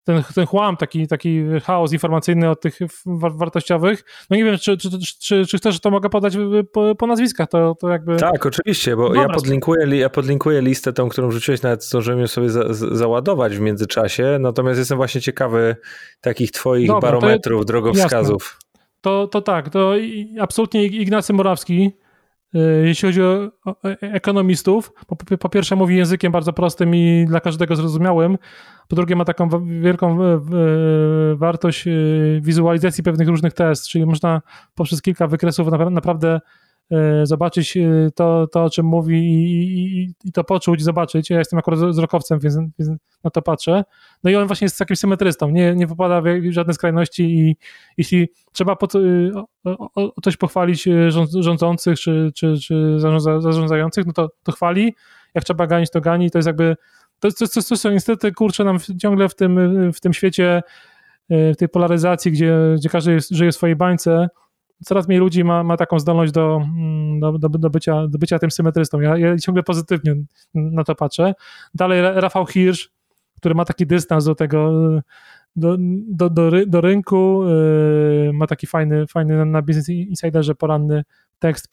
ten, ten chłam, taki, taki chaos informacyjny od tych wartościowych. No nie wiem, czy, czy, czy, czy chcesz, że to mogę podać po, po nazwiskach, to, to jakby... Tak, oczywiście, bo ja podlinkuję, ja podlinkuję listę tą, którą rzuciłeś, nawet zdążyłem ją sobie za, załadować w międzyczasie, natomiast jestem właśnie ciekawy takich twoich Dobra, barometrów, to, drogowskazów. To, to tak, to absolutnie Ignacy Morawski, jeśli chodzi o ekonomistów, po, pierwsze mówi językiem bardzo prostym i dla każdego zrozumiałym, po drugie ma taką wielką wartość wizualizacji pewnych różnych test, czyli można poprzez kilka wykresów naprawdę E, zobaczyć e, to, to o czym mówi i, i, i to poczuć, zobaczyć. Ja jestem akurat wzrokowcem, więc, więc, na to patrzę. No i on właśnie jest takim symetrystą, nie, nie popada w żadne skrajności i jeśli trzeba po, o, o, coś pochwalić e, rządzących czy, czy, czy zarządzających, no to, to chwali. Jak trzeba ganić, to gani. To jest jakby to, to, to, to, to niestety kurczę nam ciągle w tym, w tym świecie, w tej polaryzacji, gdzie, gdzie każdy żyje w swojej bańce, coraz mniej ludzi ma, ma taką zdolność do, mm, do, do, do, bycia, do bycia tym symetrystą. Ja, ja ciągle pozytywnie na to patrzę. Dalej Rafał Hirsch, który ma taki dystans do tego, do, do, do, do rynku, yy, ma taki fajny, fajny na Business Insiderze poranny tekst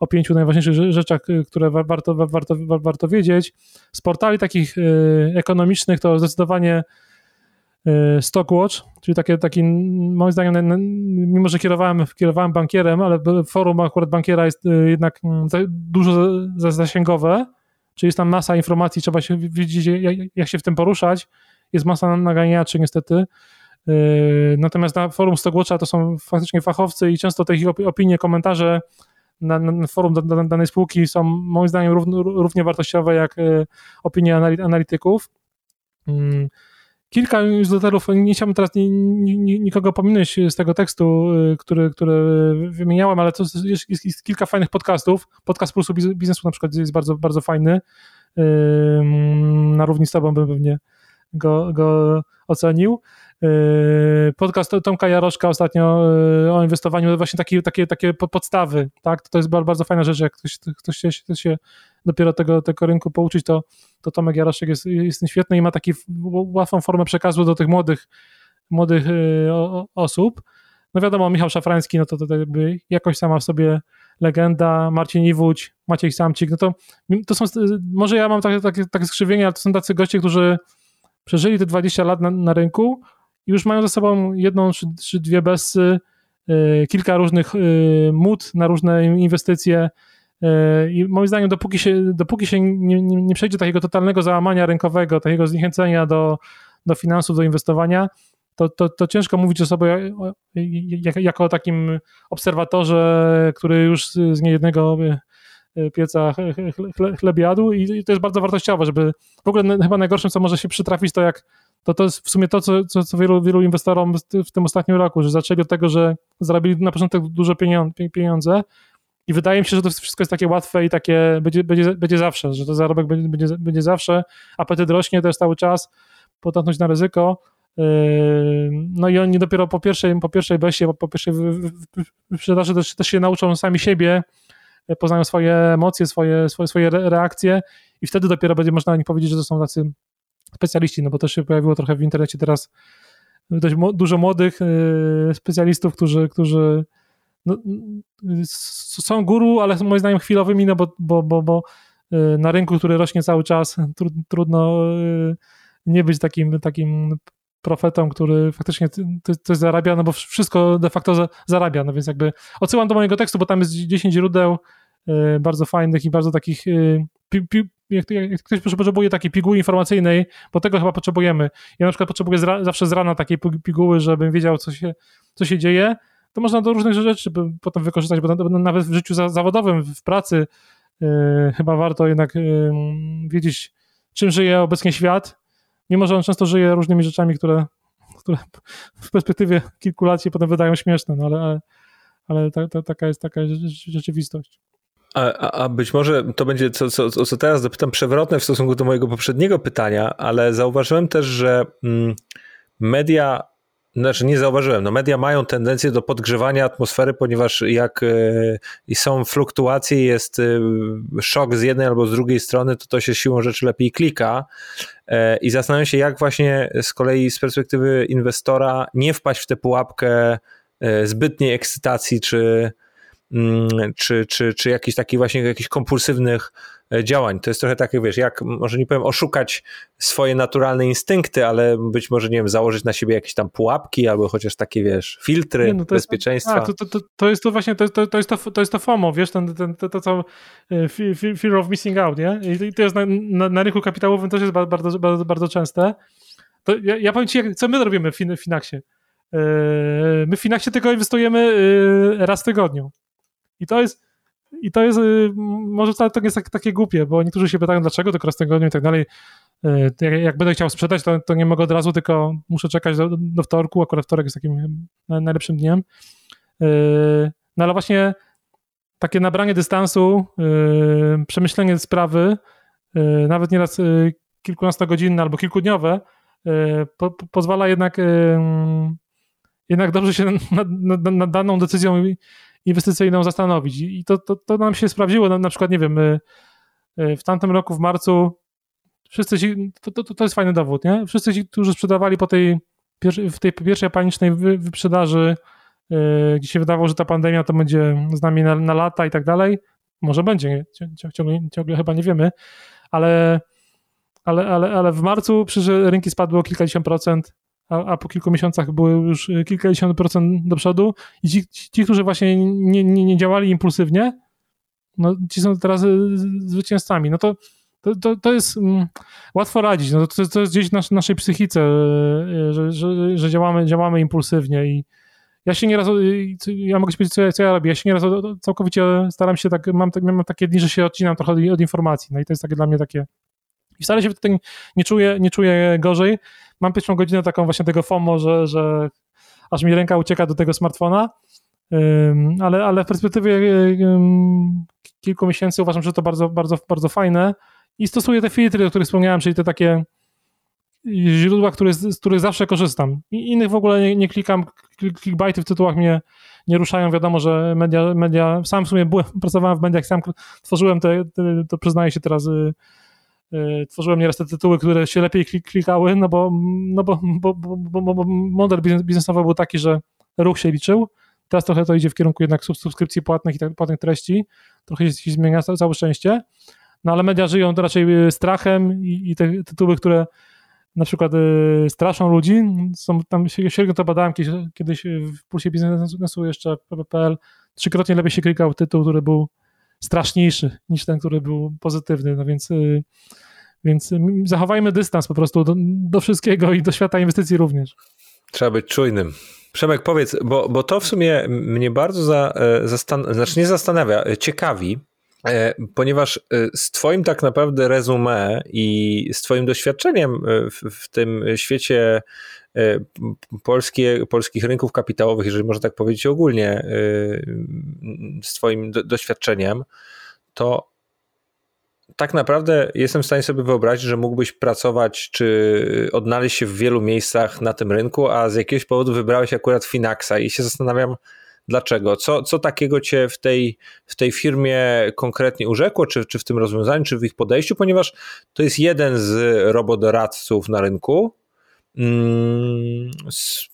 o pięciu najważniejszych rzeczach, które warto, warto, warto wiedzieć. Z portali takich yy, ekonomicznych to zdecydowanie Stockwatch, czyli takie, taki, moim zdaniem, mimo że kierowałem, kierowałem bankierem, ale forum akurat bankiera jest e, jednak mm, dużo zasięgowe, czyli jest tam masa informacji, trzeba się wiedzieć, jak się w tym poruszać, jest masa naganiaczy niestety, e, natomiast na forum Stockwatcha to są faktycznie fachowcy i często te ich opinie, komentarze na, na forum danej spółki są moim zdaniem równie wartościowe jak opinie analityków. Kilka newsletterów, nie chciałbym teraz nikogo pominąć z tego tekstu, y, który, który wymieniałem, ale to jest, jest, jest kilka fajnych podcastów. Podcast Pulsu Biznesu na przykład jest bardzo, bardzo fajny. Na równi z tobą bym pewnie go, go ocenił. Yy, podcast Tomka Jaroszka ostatnio yy, o inwestowaniu, właśnie takie, takie, takie podstawy, tak? To jest bardzo fajna rzecz, jak ktoś, ktoś, się, ktoś się dopiero tego, tego rynku pouczyć, to, to Tomek Jaroszek jest, jest świetny i ma taką łatwą formę przekazu do tych młodych, młodych yy, osób. No wiadomo, Michał Szafrański, no to, to jakby jakoś sama w sobie legenda, Marcin Iwódź, Maciej Samcik, no to, to są, może ja mam takie, takie, takie skrzywienie, ale to są tacy goście, którzy przeżyli te 20 lat na, na rynku, już mają za sobą jedną czy, czy dwie bessy, y, kilka różnych y, mód na różne inwestycje. Y, I moim zdaniem, dopóki się, dopóki się nie, nie, nie przejdzie takiego totalnego załamania rynkowego, takiego zniechęcenia do, do finansów, do inwestowania, to, to, to ciężko mówić o sobie jako o takim obserwatorze, który już z niejednego pieca chleb jadł i to jest bardzo wartościowe, żeby w ogóle chyba najgorszym, co może się przytrafić, to jak to to jest w sumie to, co, co, co wielu, wielu inwestorom w tym ostatnim roku, że zaczęli od tego, że zarobili na początek duże pieniądze i wydaje mi się, że to wszystko jest takie łatwe i takie będzie, będzie, będzie zawsze, że to zarobek będzie, będzie, będzie zawsze, apetyt rośnie też cały czas, podatność na ryzyko, yy, no i oni dopiero po pierwszej, po pierwszej besie, po pierwszej sprzedaży też, też się nauczą sami siebie, poznają swoje emocje, swoje, swoje, swoje reakcje i wtedy dopiero będzie można o nich powiedzieć, że to są tacy specjaliści, no bo też się pojawiło trochę w internecie teraz. Dość dużo młodych y, specjalistów, którzy, którzy no, są guru, ale moim zdaniem chwilowymi, no bo, bo, bo, bo y, na rynku, który rośnie cały czas, trudno y, nie być takim, takim profetą, który faktycznie coś zarabia, no bo wszystko de facto zarabia, no więc jakby odsyłam do mojego tekstu, bo tam jest 10 źródeł bardzo fajnych i bardzo takich pi, pi, jak, jak ktoś potrzebuje takiej piguły informacyjnej, bo tego chyba potrzebujemy. Ja na przykład potrzebuję z, zawsze z rana takiej piguły, żebym wiedział, co się, co się dzieje. To można do różnych rzeczy potem wykorzystać, bo nawet w życiu zawodowym, w pracy yy, chyba warto jednak yy, wiedzieć, czym żyje obecnie świat, mimo że on często żyje różnymi rzeczami, które, które w perspektywie kilku lat się potem wydają śmieszne, no ale, ale, ale ta, ta, taka jest taka rzeczywistość. A, a, być może to będzie, co, co, co teraz dopytam, przewrotne w stosunku do mojego poprzedniego pytania, ale zauważyłem też, że mm, media znaczy nie zauważyłem, no media mają tendencję do podgrzewania atmosfery, ponieważ jak e, są fluktuacje, jest e, szok z jednej albo z drugiej strony, to to się siłą rzeczy lepiej klika. E, i zastanawiam się, jak właśnie z kolei z perspektywy inwestora nie wpaść w tę pułapkę zbytniej ekscytacji, czy, czy, czy, czy jakichś takich właśnie jakichś kompulsywnych E, działań. To jest trochę takie, wiesz, jak może nie powiem oszukać swoje naturalne instynkty, ale być może, nie wiem, założyć na siebie jakieś tam pułapki albo chociaż takie, wiesz, filtry nie, no to bezpieczeństwa. Jest, tak, to, to, to jest to właśnie, to, to, to, jest, to, to jest to FOMO, wiesz, ten, ten, to, to co e, fear of missing out, nie? I to jest na, na, na rynku kapitałowym też jest bardzo, bardzo, bardzo częste. To ja, ja powiem ci, co my robimy w Finaxie. E, my w Finaxie tylko inwestujemy raz w tygodniu. I to jest i to jest, y, może wcale to nie jest tak, takie głupie, bo niektórzy się pytają, dlaczego tylko raz tygodniu i tak dalej. Y, jak będę chciał sprzedać, to, to nie mogę od razu, tylko muszę czekać do, do wtorku, akurat wtorek jest takim najlepszym dniem. Y, no ale właśnie takie nabranie dystansu, przemyślenie sprawy, nawet nieraz kilkunastogodzinne albo kilkudniowe, po, po, pozwala jednak, jednak dobrze się nad, nad, nad daną decyzją inwestycyjną zastanowić. I to, to, to nam się sprawdziło. Na, na przykład, nie wiem, w tamtym roku, w marcu, wszyscy ci, to, to, to jest fajny dowód, nie? Wszyscy ci, którzy sprzedawali po tej, w tej pierwszej panicznej wyprzedaży, e, gdzie się wydawało, że ta pandemia to będzie z nami na, na lata i tak dalej, może będzie, ciągle, ciągle chyba nie wiemy, ale, ale, ale, ale w marcu, przy że rynki spadły o kilkadziesiąt procent, a, a, po kilku miesiącach były już y, kilkadziesiąt procent do przodu. I ci, ci którzy właśnie nie, nie, nie działali impulsywnie, no ci są teraz y, zwycięzcami. No to, to, to, to jest um, łatwo radzić, no to, to jest gdzieś w nas, naszej psychice, y, że, że, że, działamy, działamy impulsywnie i ja się nieraz, ja mogę powiedzieć, co ja, co ja robię, ja się nieraz całkowicie staram się tak, mam, mam takie dni, że się odcinam trochę od informacji, no i to jest takie dla mnie takie i wcale się wtedy nie czuję, nie czuję gorzej. Mam pierwszą godzinę taką właśnie tego FOMO, że, że aż mi ręka ucieka do tego smartfona, ale, ale w perspektywie kilku miesięcy uważam, że to bardzo, bardzo, bardzo fajne i stosuję te filtry, o których wspomniałem, czyli te takie źródła, które, z których zawsze korzystam. I innych w ogóle nie, nie klikam, clickbaity w tytułach mnie nie ruszają. Wiadomo, że media, media sam w sumie byłem, pracowałem w mediach, sam tworzyłem te, te to przyznaję się teraz Y, tworzyłem nieraz te tytuły, które się lepiej klikały, no bo, no bo, bo, bo, bo model biznesowy był taki, że ruch się liczył. Teraz trochę to idzie w kierunku jednak subskrypcji płatnych i tak, płatnych treści. Trochę się zmienia, całe szczęście. No ale media żyją raczej y, strachem i, i te tytuły, które na przykład y, straszą ludzi, są tam, średnio to badałem kiedyś, kiedyś w Pulsie Biznesu jeszcze PPL, trzykrotnie lepiej się klikał tytuł, który był straszniejszy niż ten, który był pozytywny. No więc, y, więc zachowajmy dystans po prostu do, do wszystkiego i do świata inwestycji również. Trzeba być czujnym. Przemek, powiedz, bo, bo to w sumie mnie bardzo za, e, zastan- znaczy nie zastanawia, e, ciekawi, e, ponieważ z Twoim tak naprawdę rezumé i z Twoim doświadczeniem w, w tym świecie polskie, polskich rynków kapitałowych, jeżeli można tak powiedzieć ogólnie, e, z Twoim doświadczeniem, to tak naprawdę jestem w stanie sobie wyobrazić, że mógłbyś pracować czy odnaleźć się w wielu miejscach na tym rynku, a z jakiegoś powodu wybrałeś akurat Finaxa i się zastanawiam, dlaczego. Co, co takiego cię w tej, w tej firmie konkretnie urzekło, czy, czy w tym rozwiązaniu, czy w ich podejściu, ponieważ to jest jeden z robodoradców na rynku,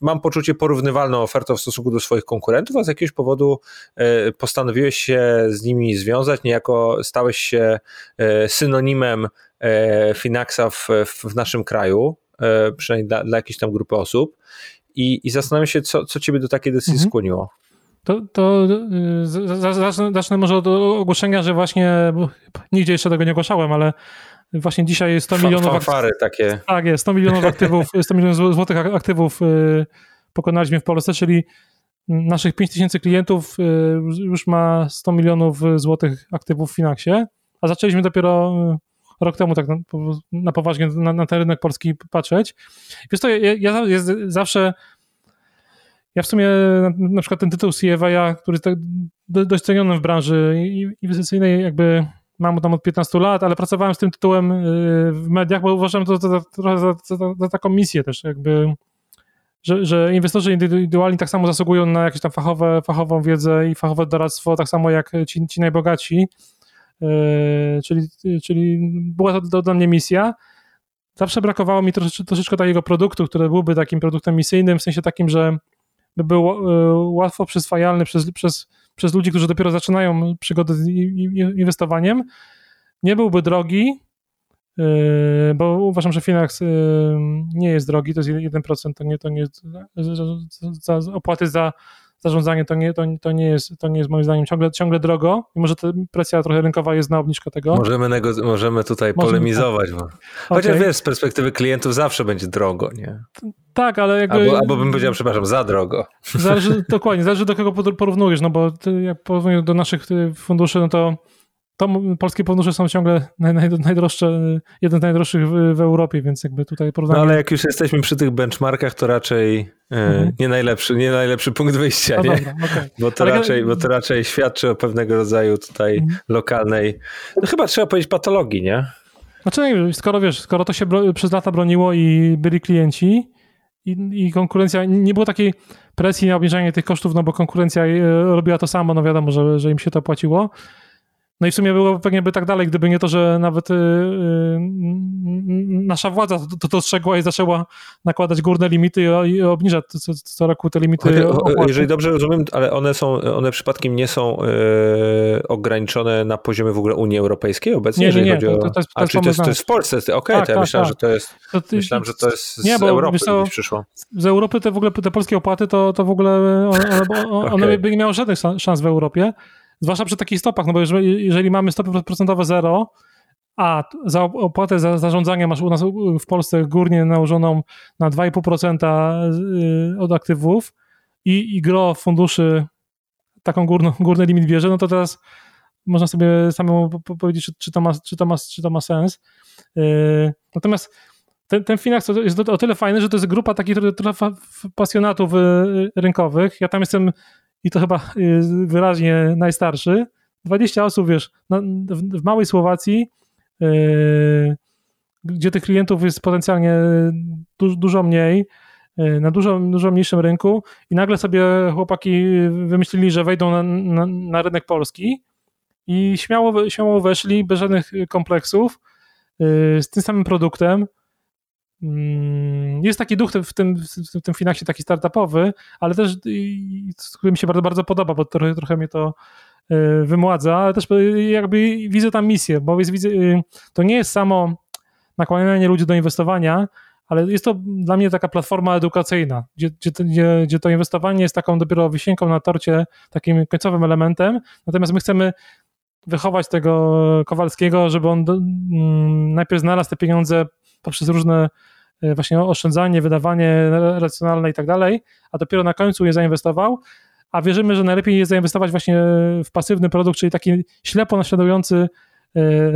mam poczucie porównywalną ofertą w stosunku do swoich konkurentów, a z jakiegoś powodu e, postanowiłeś się z nimi związać, niejako stałeś się e, synonimem e, Finaxa w, w naszym kraju, przynajmniej dla, dla jakiejś tam grupy osób i, i zastanawiam się, co, co ciebie do takiej decyzji mhm. skłoniło. To, to zacznę, zacznę może od ogłoszenia, że właśnie nigdzie jeszcze tego nie ogłaszałem, ale Właśnie dzisiaj 100 milionów Fanfary takie. Tak jest, 100 milionów aktywów, 100 milionów złotych aktywów y, pokonaliśmy w Polsce, czyli naszych 5 tysięcy klientów y, już ma 100 milionów złotych aktywów w Finaxie, a zaczęliśmy dopiero y, rok temu tak na, na poważnie na, na, ten rynek polski patrzeć. Wiesz to ja, ja jest zawsze ja w sumie na, na przykład ten tytuł CFA, który jest tak dość ceniony w branży inwestycyjnej, jakby mam tam od 15 lat, ale pracowałem z tym tytułem y, w mediach, bo uważam to za, za, za, za taką misję też, jakby, że, że inwestorzy indywidualni tak samo zasługują na jakieś tam fachowe, fachową wiedzę i fachowe doradztwo, tak samo jak ci, ci najbogaci. Yy, czyli, czyli była to, dla mnie misja. Zawsze brakowało mi troszeczkę, troszeczkę takiego produktu, który byłby takim produktem misyjnym, w sensie takim, że by był yy, łatwo przyswajalny przez, przez, przez ludzi, którzy dopiero zaczynają przygodę z inwestowaniem. Nie byłby drogi, Yy, bo uważam, że Finax yy, nie jest drogi, to jest 1%, to nie, to nie jest, za, opłaty za zarządzanie to nie, to, to, nie jest, to nie jest moim zdaniem ciągle, ciągle drogo i może ta presja trochę rynkowa jest na obniżkę tego. Możemy, nego- możemy tutaj możemy, polemizować. Tak. Chociaż okay. wiesz, z perspektywy klientów zawsze będzie drogo, nie? Tak, ale jakby... Albo, albo bym powiedział, przepraszam, za drogo. Zależy, dokładnie, zależy do kogo porównujesz, no bo ty, jak porównujesz do naszych funduszy, no to to polskie fundusze są ciągle naj, naj, najdroższe, jeden z najdroższych w, w, Europie, więc jakby tutaj porównanie... No ale jak już jesteśmy przy tych benchmarkach, to raczej e, mhm. nie, najlepszy, nie najlepszy punkt wyjścia, no nie? Dobra, okay. bo, to raczej, bo to raczej świadczy o pewnego rodzaju tutaj mhm. lokalnej, no chyba trzeba powiedzieć patologii, nie? Znaczy, skoro wiesz, skoro to się przez lata broniło i byli klienci i, i konkurencja, nie było takiej presji na obniżanie tych kosztów, no bo konkurencja e, robiła to samo, no wiadomo, że, że im się to płaciło, no i w sumie było pewnie by tak dalej, gdyby nie to, że nawet yy, nasza władza to, dostrzegła i zaczęła nakładać górne limity i, i obniżać co, co, roku te limity. Jeżeli dobrze rozumiem, ale one są, one przypadkiem nie są yy, ograniczone na poziomie w ogóle Unii Europejskiej obecnie? Nie, nie, nie. To, to, to, jest, A, to jest, to jest w Polsce? Okej, okay, tak, to ja tak, myślałem, tak. że to jest ty, myślałem, że to jest z nie, bo, Europy co, przyszło. Z Europy te w ogóle te polskie opłaty to, to w ogóle one, one, one okay. by nie miały żadnych szans w Europie. Zwłaszcza przy takich stopach, no bo jeżeli, jeżeli mamy stopy procentowe zero, a za opłatę za zarządzanie masz u nas w Polsce górnie nałożoną na 2,5% y, od aktywów i, i gro funduszy taką górny limit bierze, no to teraz można sobie samemu powiedzieć, czy, czy, to, ma, czy, to, ma, czy to ma sens. Y, natomiast ten, ten Finax jest o tyle fajny, że to jest grupa takich trochę pasjonatów y, rynkowych. Ja tam jestem i to chyba wyraźnie najstarszy. 20 osób, wiesz, w, małej Słowacji, yy, gdzie tych klientów jest potencjalnie du, dużo mniej, yy, na dużo, dużo mniejszym rynku. I nagle sobie chłopaki wymyślili, że wejdą na, na, na rynek polski. I śmiało, śmiało weszli bez żadnych kompleksów z tym samym produktem, jest taki duch w tym, w tym taki startupowy, ale też który mi się bardzo, bardzo podoba, bo trochę, trochę mnie to e, wymładza, ale też jakby widzę tam misję, bo jest, widzę, y, to nie jest samo nakłanianie ludzi do inwestowania, ale jest to dla mnie taka platforma edukacyjna, gdzie, gdzie, gdzie to inwestowanie jest taką dopiero wisienką na torcie, takim końcowym elementem, natomiast my chcemy wychować tego Kowalskiego, żeby on mm, najpierw znalazł te pieniądze poprzez różne e, właśnie oszczędzanie, wydawanie racjonalne i tak dalej, a dopiero na końcu je zainwestował, a wierzymy, że najlepiej jest zainwestować właśnie w pasywny produkt, czyli taki ślepo naśladujący e,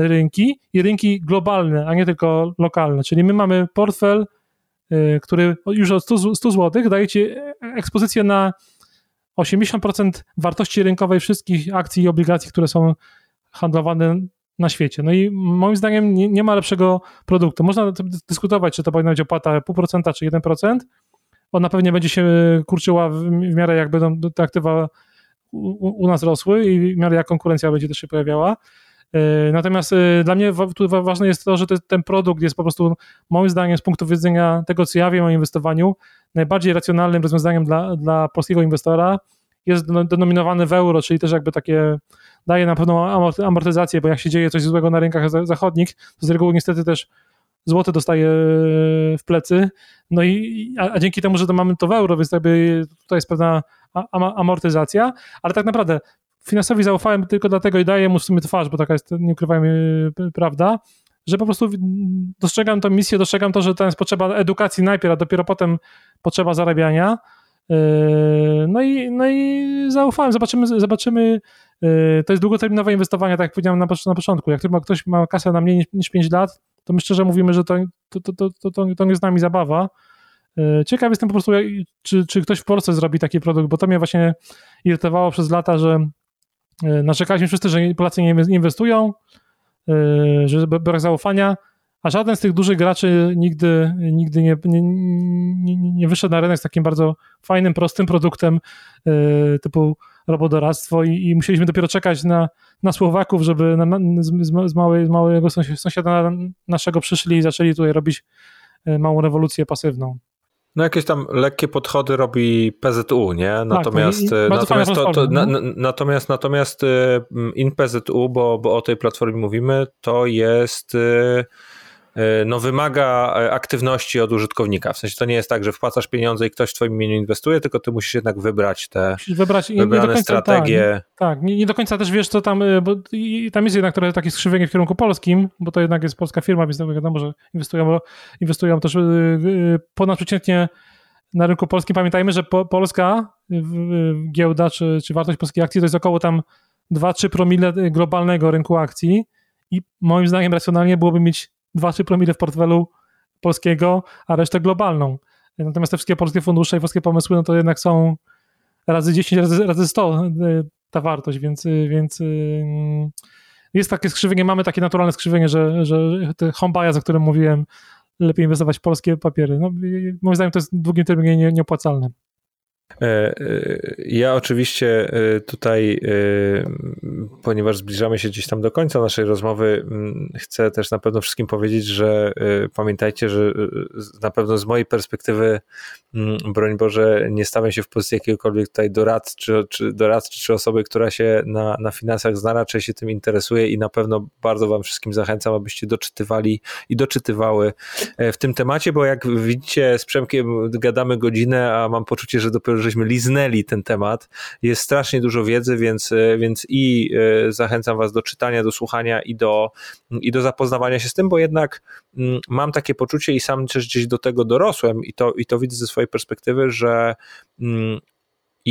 rynki i rynki globalne, a nie tylko lokalne. Czyli my mamy portfel, e, który już od 100, 100 zł daje ci ekspozycję na 80% wartości rynkowej wszystkich akcji i obligacji, które są handlowane na świecie. No i moim zdaniem nie, nie ma lepszego produktu. Można dyskutować, czy to powinna być opłata 0,5% czy 1%. Ona pewnie będzie się kurczyła w, w miarę jak będą te aktywa u, u, nas rosły i w miarę jak konkurencja będzie też się pojawiała. E, natomiast e, dla mnie ważne jest to, że ten produkt jest po prostu, moim zdaniem, z punktu widzenia tego, co ja wiem o inwestowaniu, najbardziej racjonalnym rozwiązaniem dla, dla polskiego inwestora. Jest denominowany w euro, czyli też jakby takie daje na pewną amortyzację, bo jak się dzieje coś złego na rynkach zachodnich, to z reguły niestety też złoty dostaje e, w plecy. No i a, a dzięki temu, że to mamy to w euro, więc jakby tutaj jest pewna amortyzacja, ale tak naprawdę finansowi zaufałem tylko dlatego i daję mu w sumie twarz, bo taka jest, nie ukrywajmy, prawda, że po prostu dostrzegam tę misję, dostrzegam to, że to jest potrzeba edukacji najpierw, a dopiero potem potrzeba zarabiania. E, no i, no i zaufałem, zobaczymy, zobaczymy to jest długoterminowe inwestowanie, tak jak powiedziałem na, na początku. Jak ktoś ma kasę na mniej niż, niż 5 lat, to my szczerze mówimy, że to, to, to, to, to, to nie z nami zabawa. Yy, ciekaw jestem po prostu, czy, czy ktoś w Polsce zrobi taki produkt, bo to mnie właśnie irytowało przez lata, że yy, narzekaliśmy wszyscy, że Polacy nie inwestują, że brak zaufania, a żaden z tych dużych graczy nigdy, nigdy nie, nie, nie, nie wyszedł na rynek z takim bardzo fajnym, prostym produktem yy, typu robodoradztwo i, i, musieliśmy dopiero czekać na, na Słowaków, żeby na, z, z, małej, z małego sąsiada naszego przyszli i zaczęli tutaj robić yy, małą rewolucję pasywną. No jakieś tam lekkie podchody robi PZU, nie? Natomiast tak, natomiast, to, to, na, natomiast natomiast in PZU, bo, bo o tej platformie mówimy, to jest E, no, wymaga e, aktywności od użytkownika. W sensie to nie jest tak, że wpłacasz pieniądze i ktoś w twoim imieniu inwestuje, tylko ty musisz jednak wybrać te musisz wybrać, wybrane końca, strategie. Tak, tak. Nie, nie, do końca też wiesz, co tam, e, bo tam jest jednak trochę takie skrzywienie w kierunku polskim, bo to jednak jest polska firma, więc wiadomo, że inwestują, inwestują też ponadprzeciętnie na rynku polskim. Pamiętajmy, że po, Polska giełda czy, czy wartość polskiej akcji to jest około tam 2-3 promile globalnego rynku akcji i moim zdaniem racjonalnie byłoby mieć 2-3 promile w portfelu polskiego, a resztę globalną. Natomiast te wszystkie polskie fundusze i polskie pomysły, no to jednak są razy 10, razy, razy 100 e, ta wartość, więc, e, więc e, jest takie skrzywienie, mamy takie naturalne skrzywienie, że, że te home o którym mówiłem, lepiej inwestować w polskie papiery. No, moim zdaniem to jest w długim terminie nieopłacalne. E, e, ja oczywiście e, tutaj, ponieważ zbliżamy się gdzieś tam do końca naszej rozmowy, chcę też na pewno wszystkim powiedzieć, że pamiętajcie, że na pewno z mojej perspektywy, broń Boże, nie stawiam się w pozycji jakiegokolwiek tutaj doradcy, czy, czy, doradcy, czy osoby, która się na, na finansach zna, raczej się tym interesuje i na pewno bardzo Wam wszystkim zachęcam, abyście doczytywali i doczytywały w tym temacie, bo jak widzicie, z Przemkiem gadamy godzinę, a mam poczucie, że dopiero żeśmy liznęli ten temat. Jest strasznie dużo wiedzy, więc, e, więc i e, zachęcam Was do czytania, do słuchania i do, i do zapoznawania się z tym, bo jednak mm, mam takie poczucie i sam też gdzieś do tego dorosłem i to, i to widzę ze swojej perspektywy, że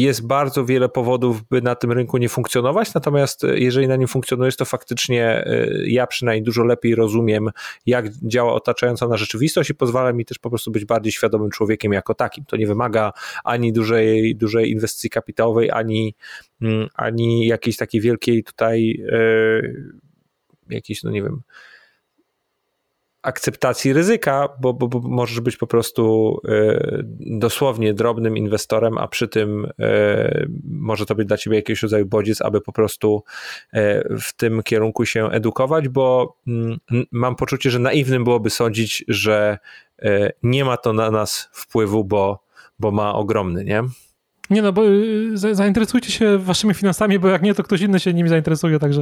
jest bardzo wiele powodów, by na tym rynku nie funkcjonować, natomiast e, jeżeli na nim funkcjonujesz, to faktycznie e, ja przynajmniej dużo lepiej rozumiem, jak działa otaczająca na rzeczywistość i pozwala mi też po prostu być bardziej świadomym człowiekiem jako takim. To nie wymaga ani dużej, dużej inwestycji kapitałowej, ani, mm, ani jakiejś takiej wielkiej tutaj yy, jakiejś, no nie wiem, akceptacji ryzyka, bo, bo, bo, możesz być po prostu y, dosłownie drobnym inwestorem, a przy tym y, może to być dla ciebie jakiś rodzaj bodziec, aby po prostu y, w tym kierunku się edukować, bo mm, mam poczucie, że naiwnym byłoby sądzić, że nie ma to na nas wpływu, bo, bo ma ogromny, nie? Nie no, bo y, zainteresujcie się waszymi finansami, bo jak nie, to ktoś inny się nimi zainteresuje, także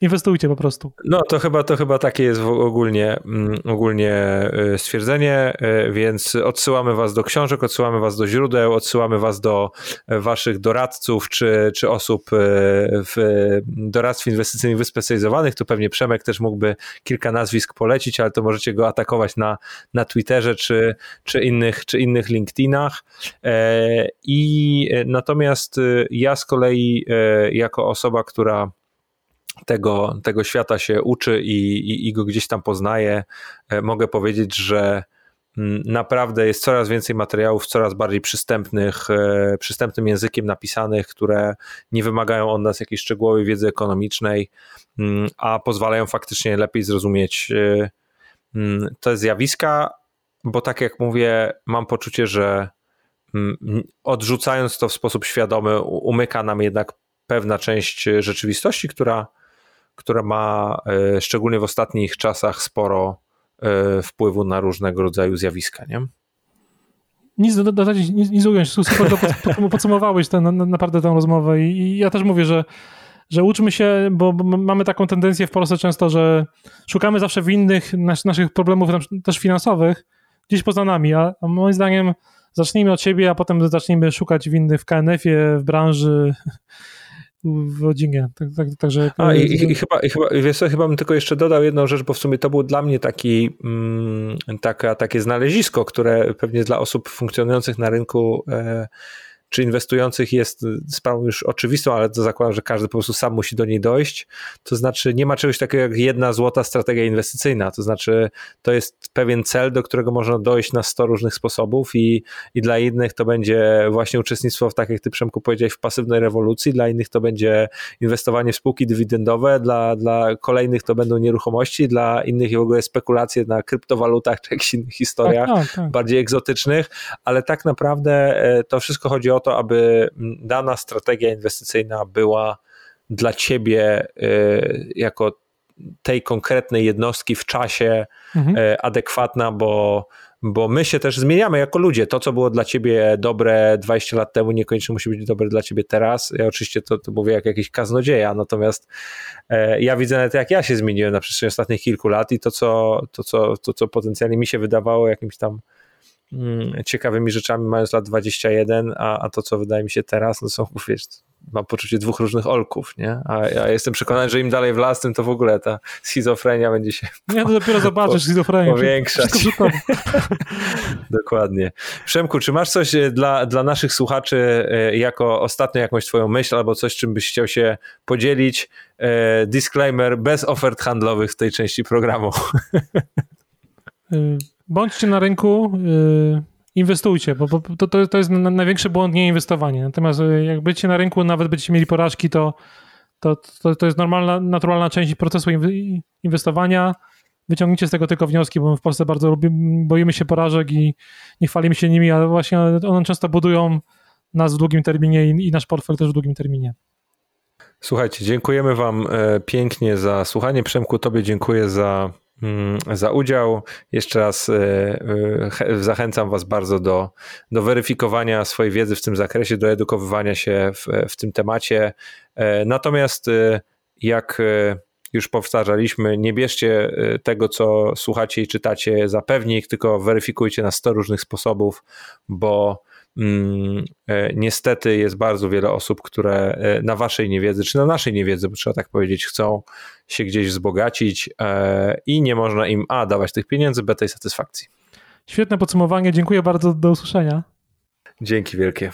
inwestujcie po prostu. No to chyba, to chyba takie jest ogólnie, mm, ogólnie y, stwierdzenie, y, więc odsyłamy was do książek, odsyłamy was do źródeł, odsyłamy was do waszych doradców czy, czy osób w doradztwie inwestycyjnym wyspecjalizowanych. Tu pewnie Przemek też mógłby kilka nazwisk polecić, ale to możecie go atakować na, na Twitterze czy, czy, innych, czy innych LinkedInach. E, E, natomiast e, ja z kolei, e, jako osoba, która tego, tego świata się uczy i, i, i go gdzieś tam poznaje, mogę powiedzieć, że mm, naprawdę jest coraz więcej materiałów, coraz bardziej przystępnych, przystępnym językiem napisanych, które nie wymagają od nas jakiejś szczegółowej wiedzy ekonomicznej, mm, a pozwalają faktycznie lepiej zrozumieć mm, te zjawiska, bo tak jak mówię, mam poczucie, że odrzucając to w sposób świadomy, umyka nam jednak pewna część rzeczywistości, która, która ma e, szczególnie w ostatnich czasach sporo e, wpływu na różnego rodzaju zjawiska. Nie? Nic dodać, nic, nic ująć. Super podsumowałeś ten, naprawdę tę rozmowę i, i ja też mówię, że że uczmy się, bo, mamy taką tendencję w Polsce często, że szukamy zawsze winnych nas, naszych problemów też finansowych gdzieś poza nami, a moim zdaniem zacznijmy od siebie, a potem zacznijmy szukać winnych w KNF-ie, w branży, w rodzinie. Tak, tak, także... A i, i, i, chyba, i chyba, wiesz co, chyba bym tylko jeszcze dodał jedną rzecz, bo w sumie to był dla mnie taki, mm, taka, takie znalezisko, które pewnie dla osób funkcjonujących na rynku e, czy inwestujących jest sprawą już oczywistą, ale to zakładam, że każdy po prostu sam musi do niej dojść. To znaczy, nie ma czegoś takiego jak jedna złota strategia inwestycyjna. To znaczy, to jest pewien cel, do którego można dojść na 100 różnych sposobów, i, i dla innych to będzie właśnie uczestnictwo w, tak jak ty Przemku powiedziałeś, w pasywnej rewolucji, dla innych to będzie inwestowanie w spółki dywidendowe, dla, dla kolejnych to będą nieruchomości, dla innych w ogóle spekulacje na kryptowalutach czy jakichś innych historiach tak, tak, tak. bardziej egzotycznych, ale tak naprawdę e, to wszystko chodzi o to, aby dana strategia inwestycyjna była dla ciebie e, jako tej konkretnej jednostki w czasie mhm. E, adekwatna, bo bo my się też zmieniamy jako ludzie. To, co było dla ciebie dobre 20 lat temu, niekoniecznie musi być dobre dla ciebie teraz. Ja oczywiście to, to mówię jak jakiś kaznodzieja, natomiast e, ja widzę nawet jak ja się zmieniłem na przestrzeni ostatnich kilku lat i to, co, to, co, to, co potencjalnie mi się wydawało jakimś tam ciekawymi rzeczami mając lat 21, a, a to, co wydaje mi się teraz, no są, wiesz, mam poczucie dwóch różnych olków, nie? A ja jestem przekonany, że im dalej w las, tym to w ogóle ta schizofrenia będzie się Ja to dopiero zobaczysz schizofrenię. Powiększać. Dokładnie. Przemku, czy masz coś e, dla, dla naszych słuchaczy e, jako ostatnio jakąś twoją myśl albo coś, czym byś chciał się podzielić? E, disclaimer, bez ofert handlowych w tej części programu. Bądźcie na rynku, inwestujcie, bo, bo to, to jest największy błąd, nie inwestowanie. Natomiast e, jak będziecie na rynku, nawet będziecie mieli porażki, to, to, to, to jest normalna, naturalna część procesu inwestowania. Wyciągnijcie z tego tylko wnioski, bo my w Polsce bardzo lubimy, boimy się porażek i nie chwalimy się nimi, ale właśnie one często budują nas w długim terminie i, i nasz portfel też w długim terminie. Słuchajcie, dziękujemy Wam e, pięknie za słuchanie. Przemku, Tobie dziękuję za za udział. Jeszcze raz e, e, zachęcam Was bardzo do, do weryfikowania swojej wiedzy w tym zakresie, do edukowywania się w, w tym temacie. E, natomiast jak już powtarzaliśmy, nie bierzcie tego, co słuchacie i czytacie za pewnik, tylko weryfikujcie na 100 różnych sposobów, bo Mm, niestety jest bardzo wiele osób, które e, na waszej niewiedzy, czy na naszej niewiedzy, bo trzeba tak powiedzieć, chcą się gdzieś wzbogacić e, i nie można im A dawać tych pieniędzy, B tej satysfakcji. Świetne podsumowanie, dziękuję bardzo, do usłyszenia. Dzięki wielkie.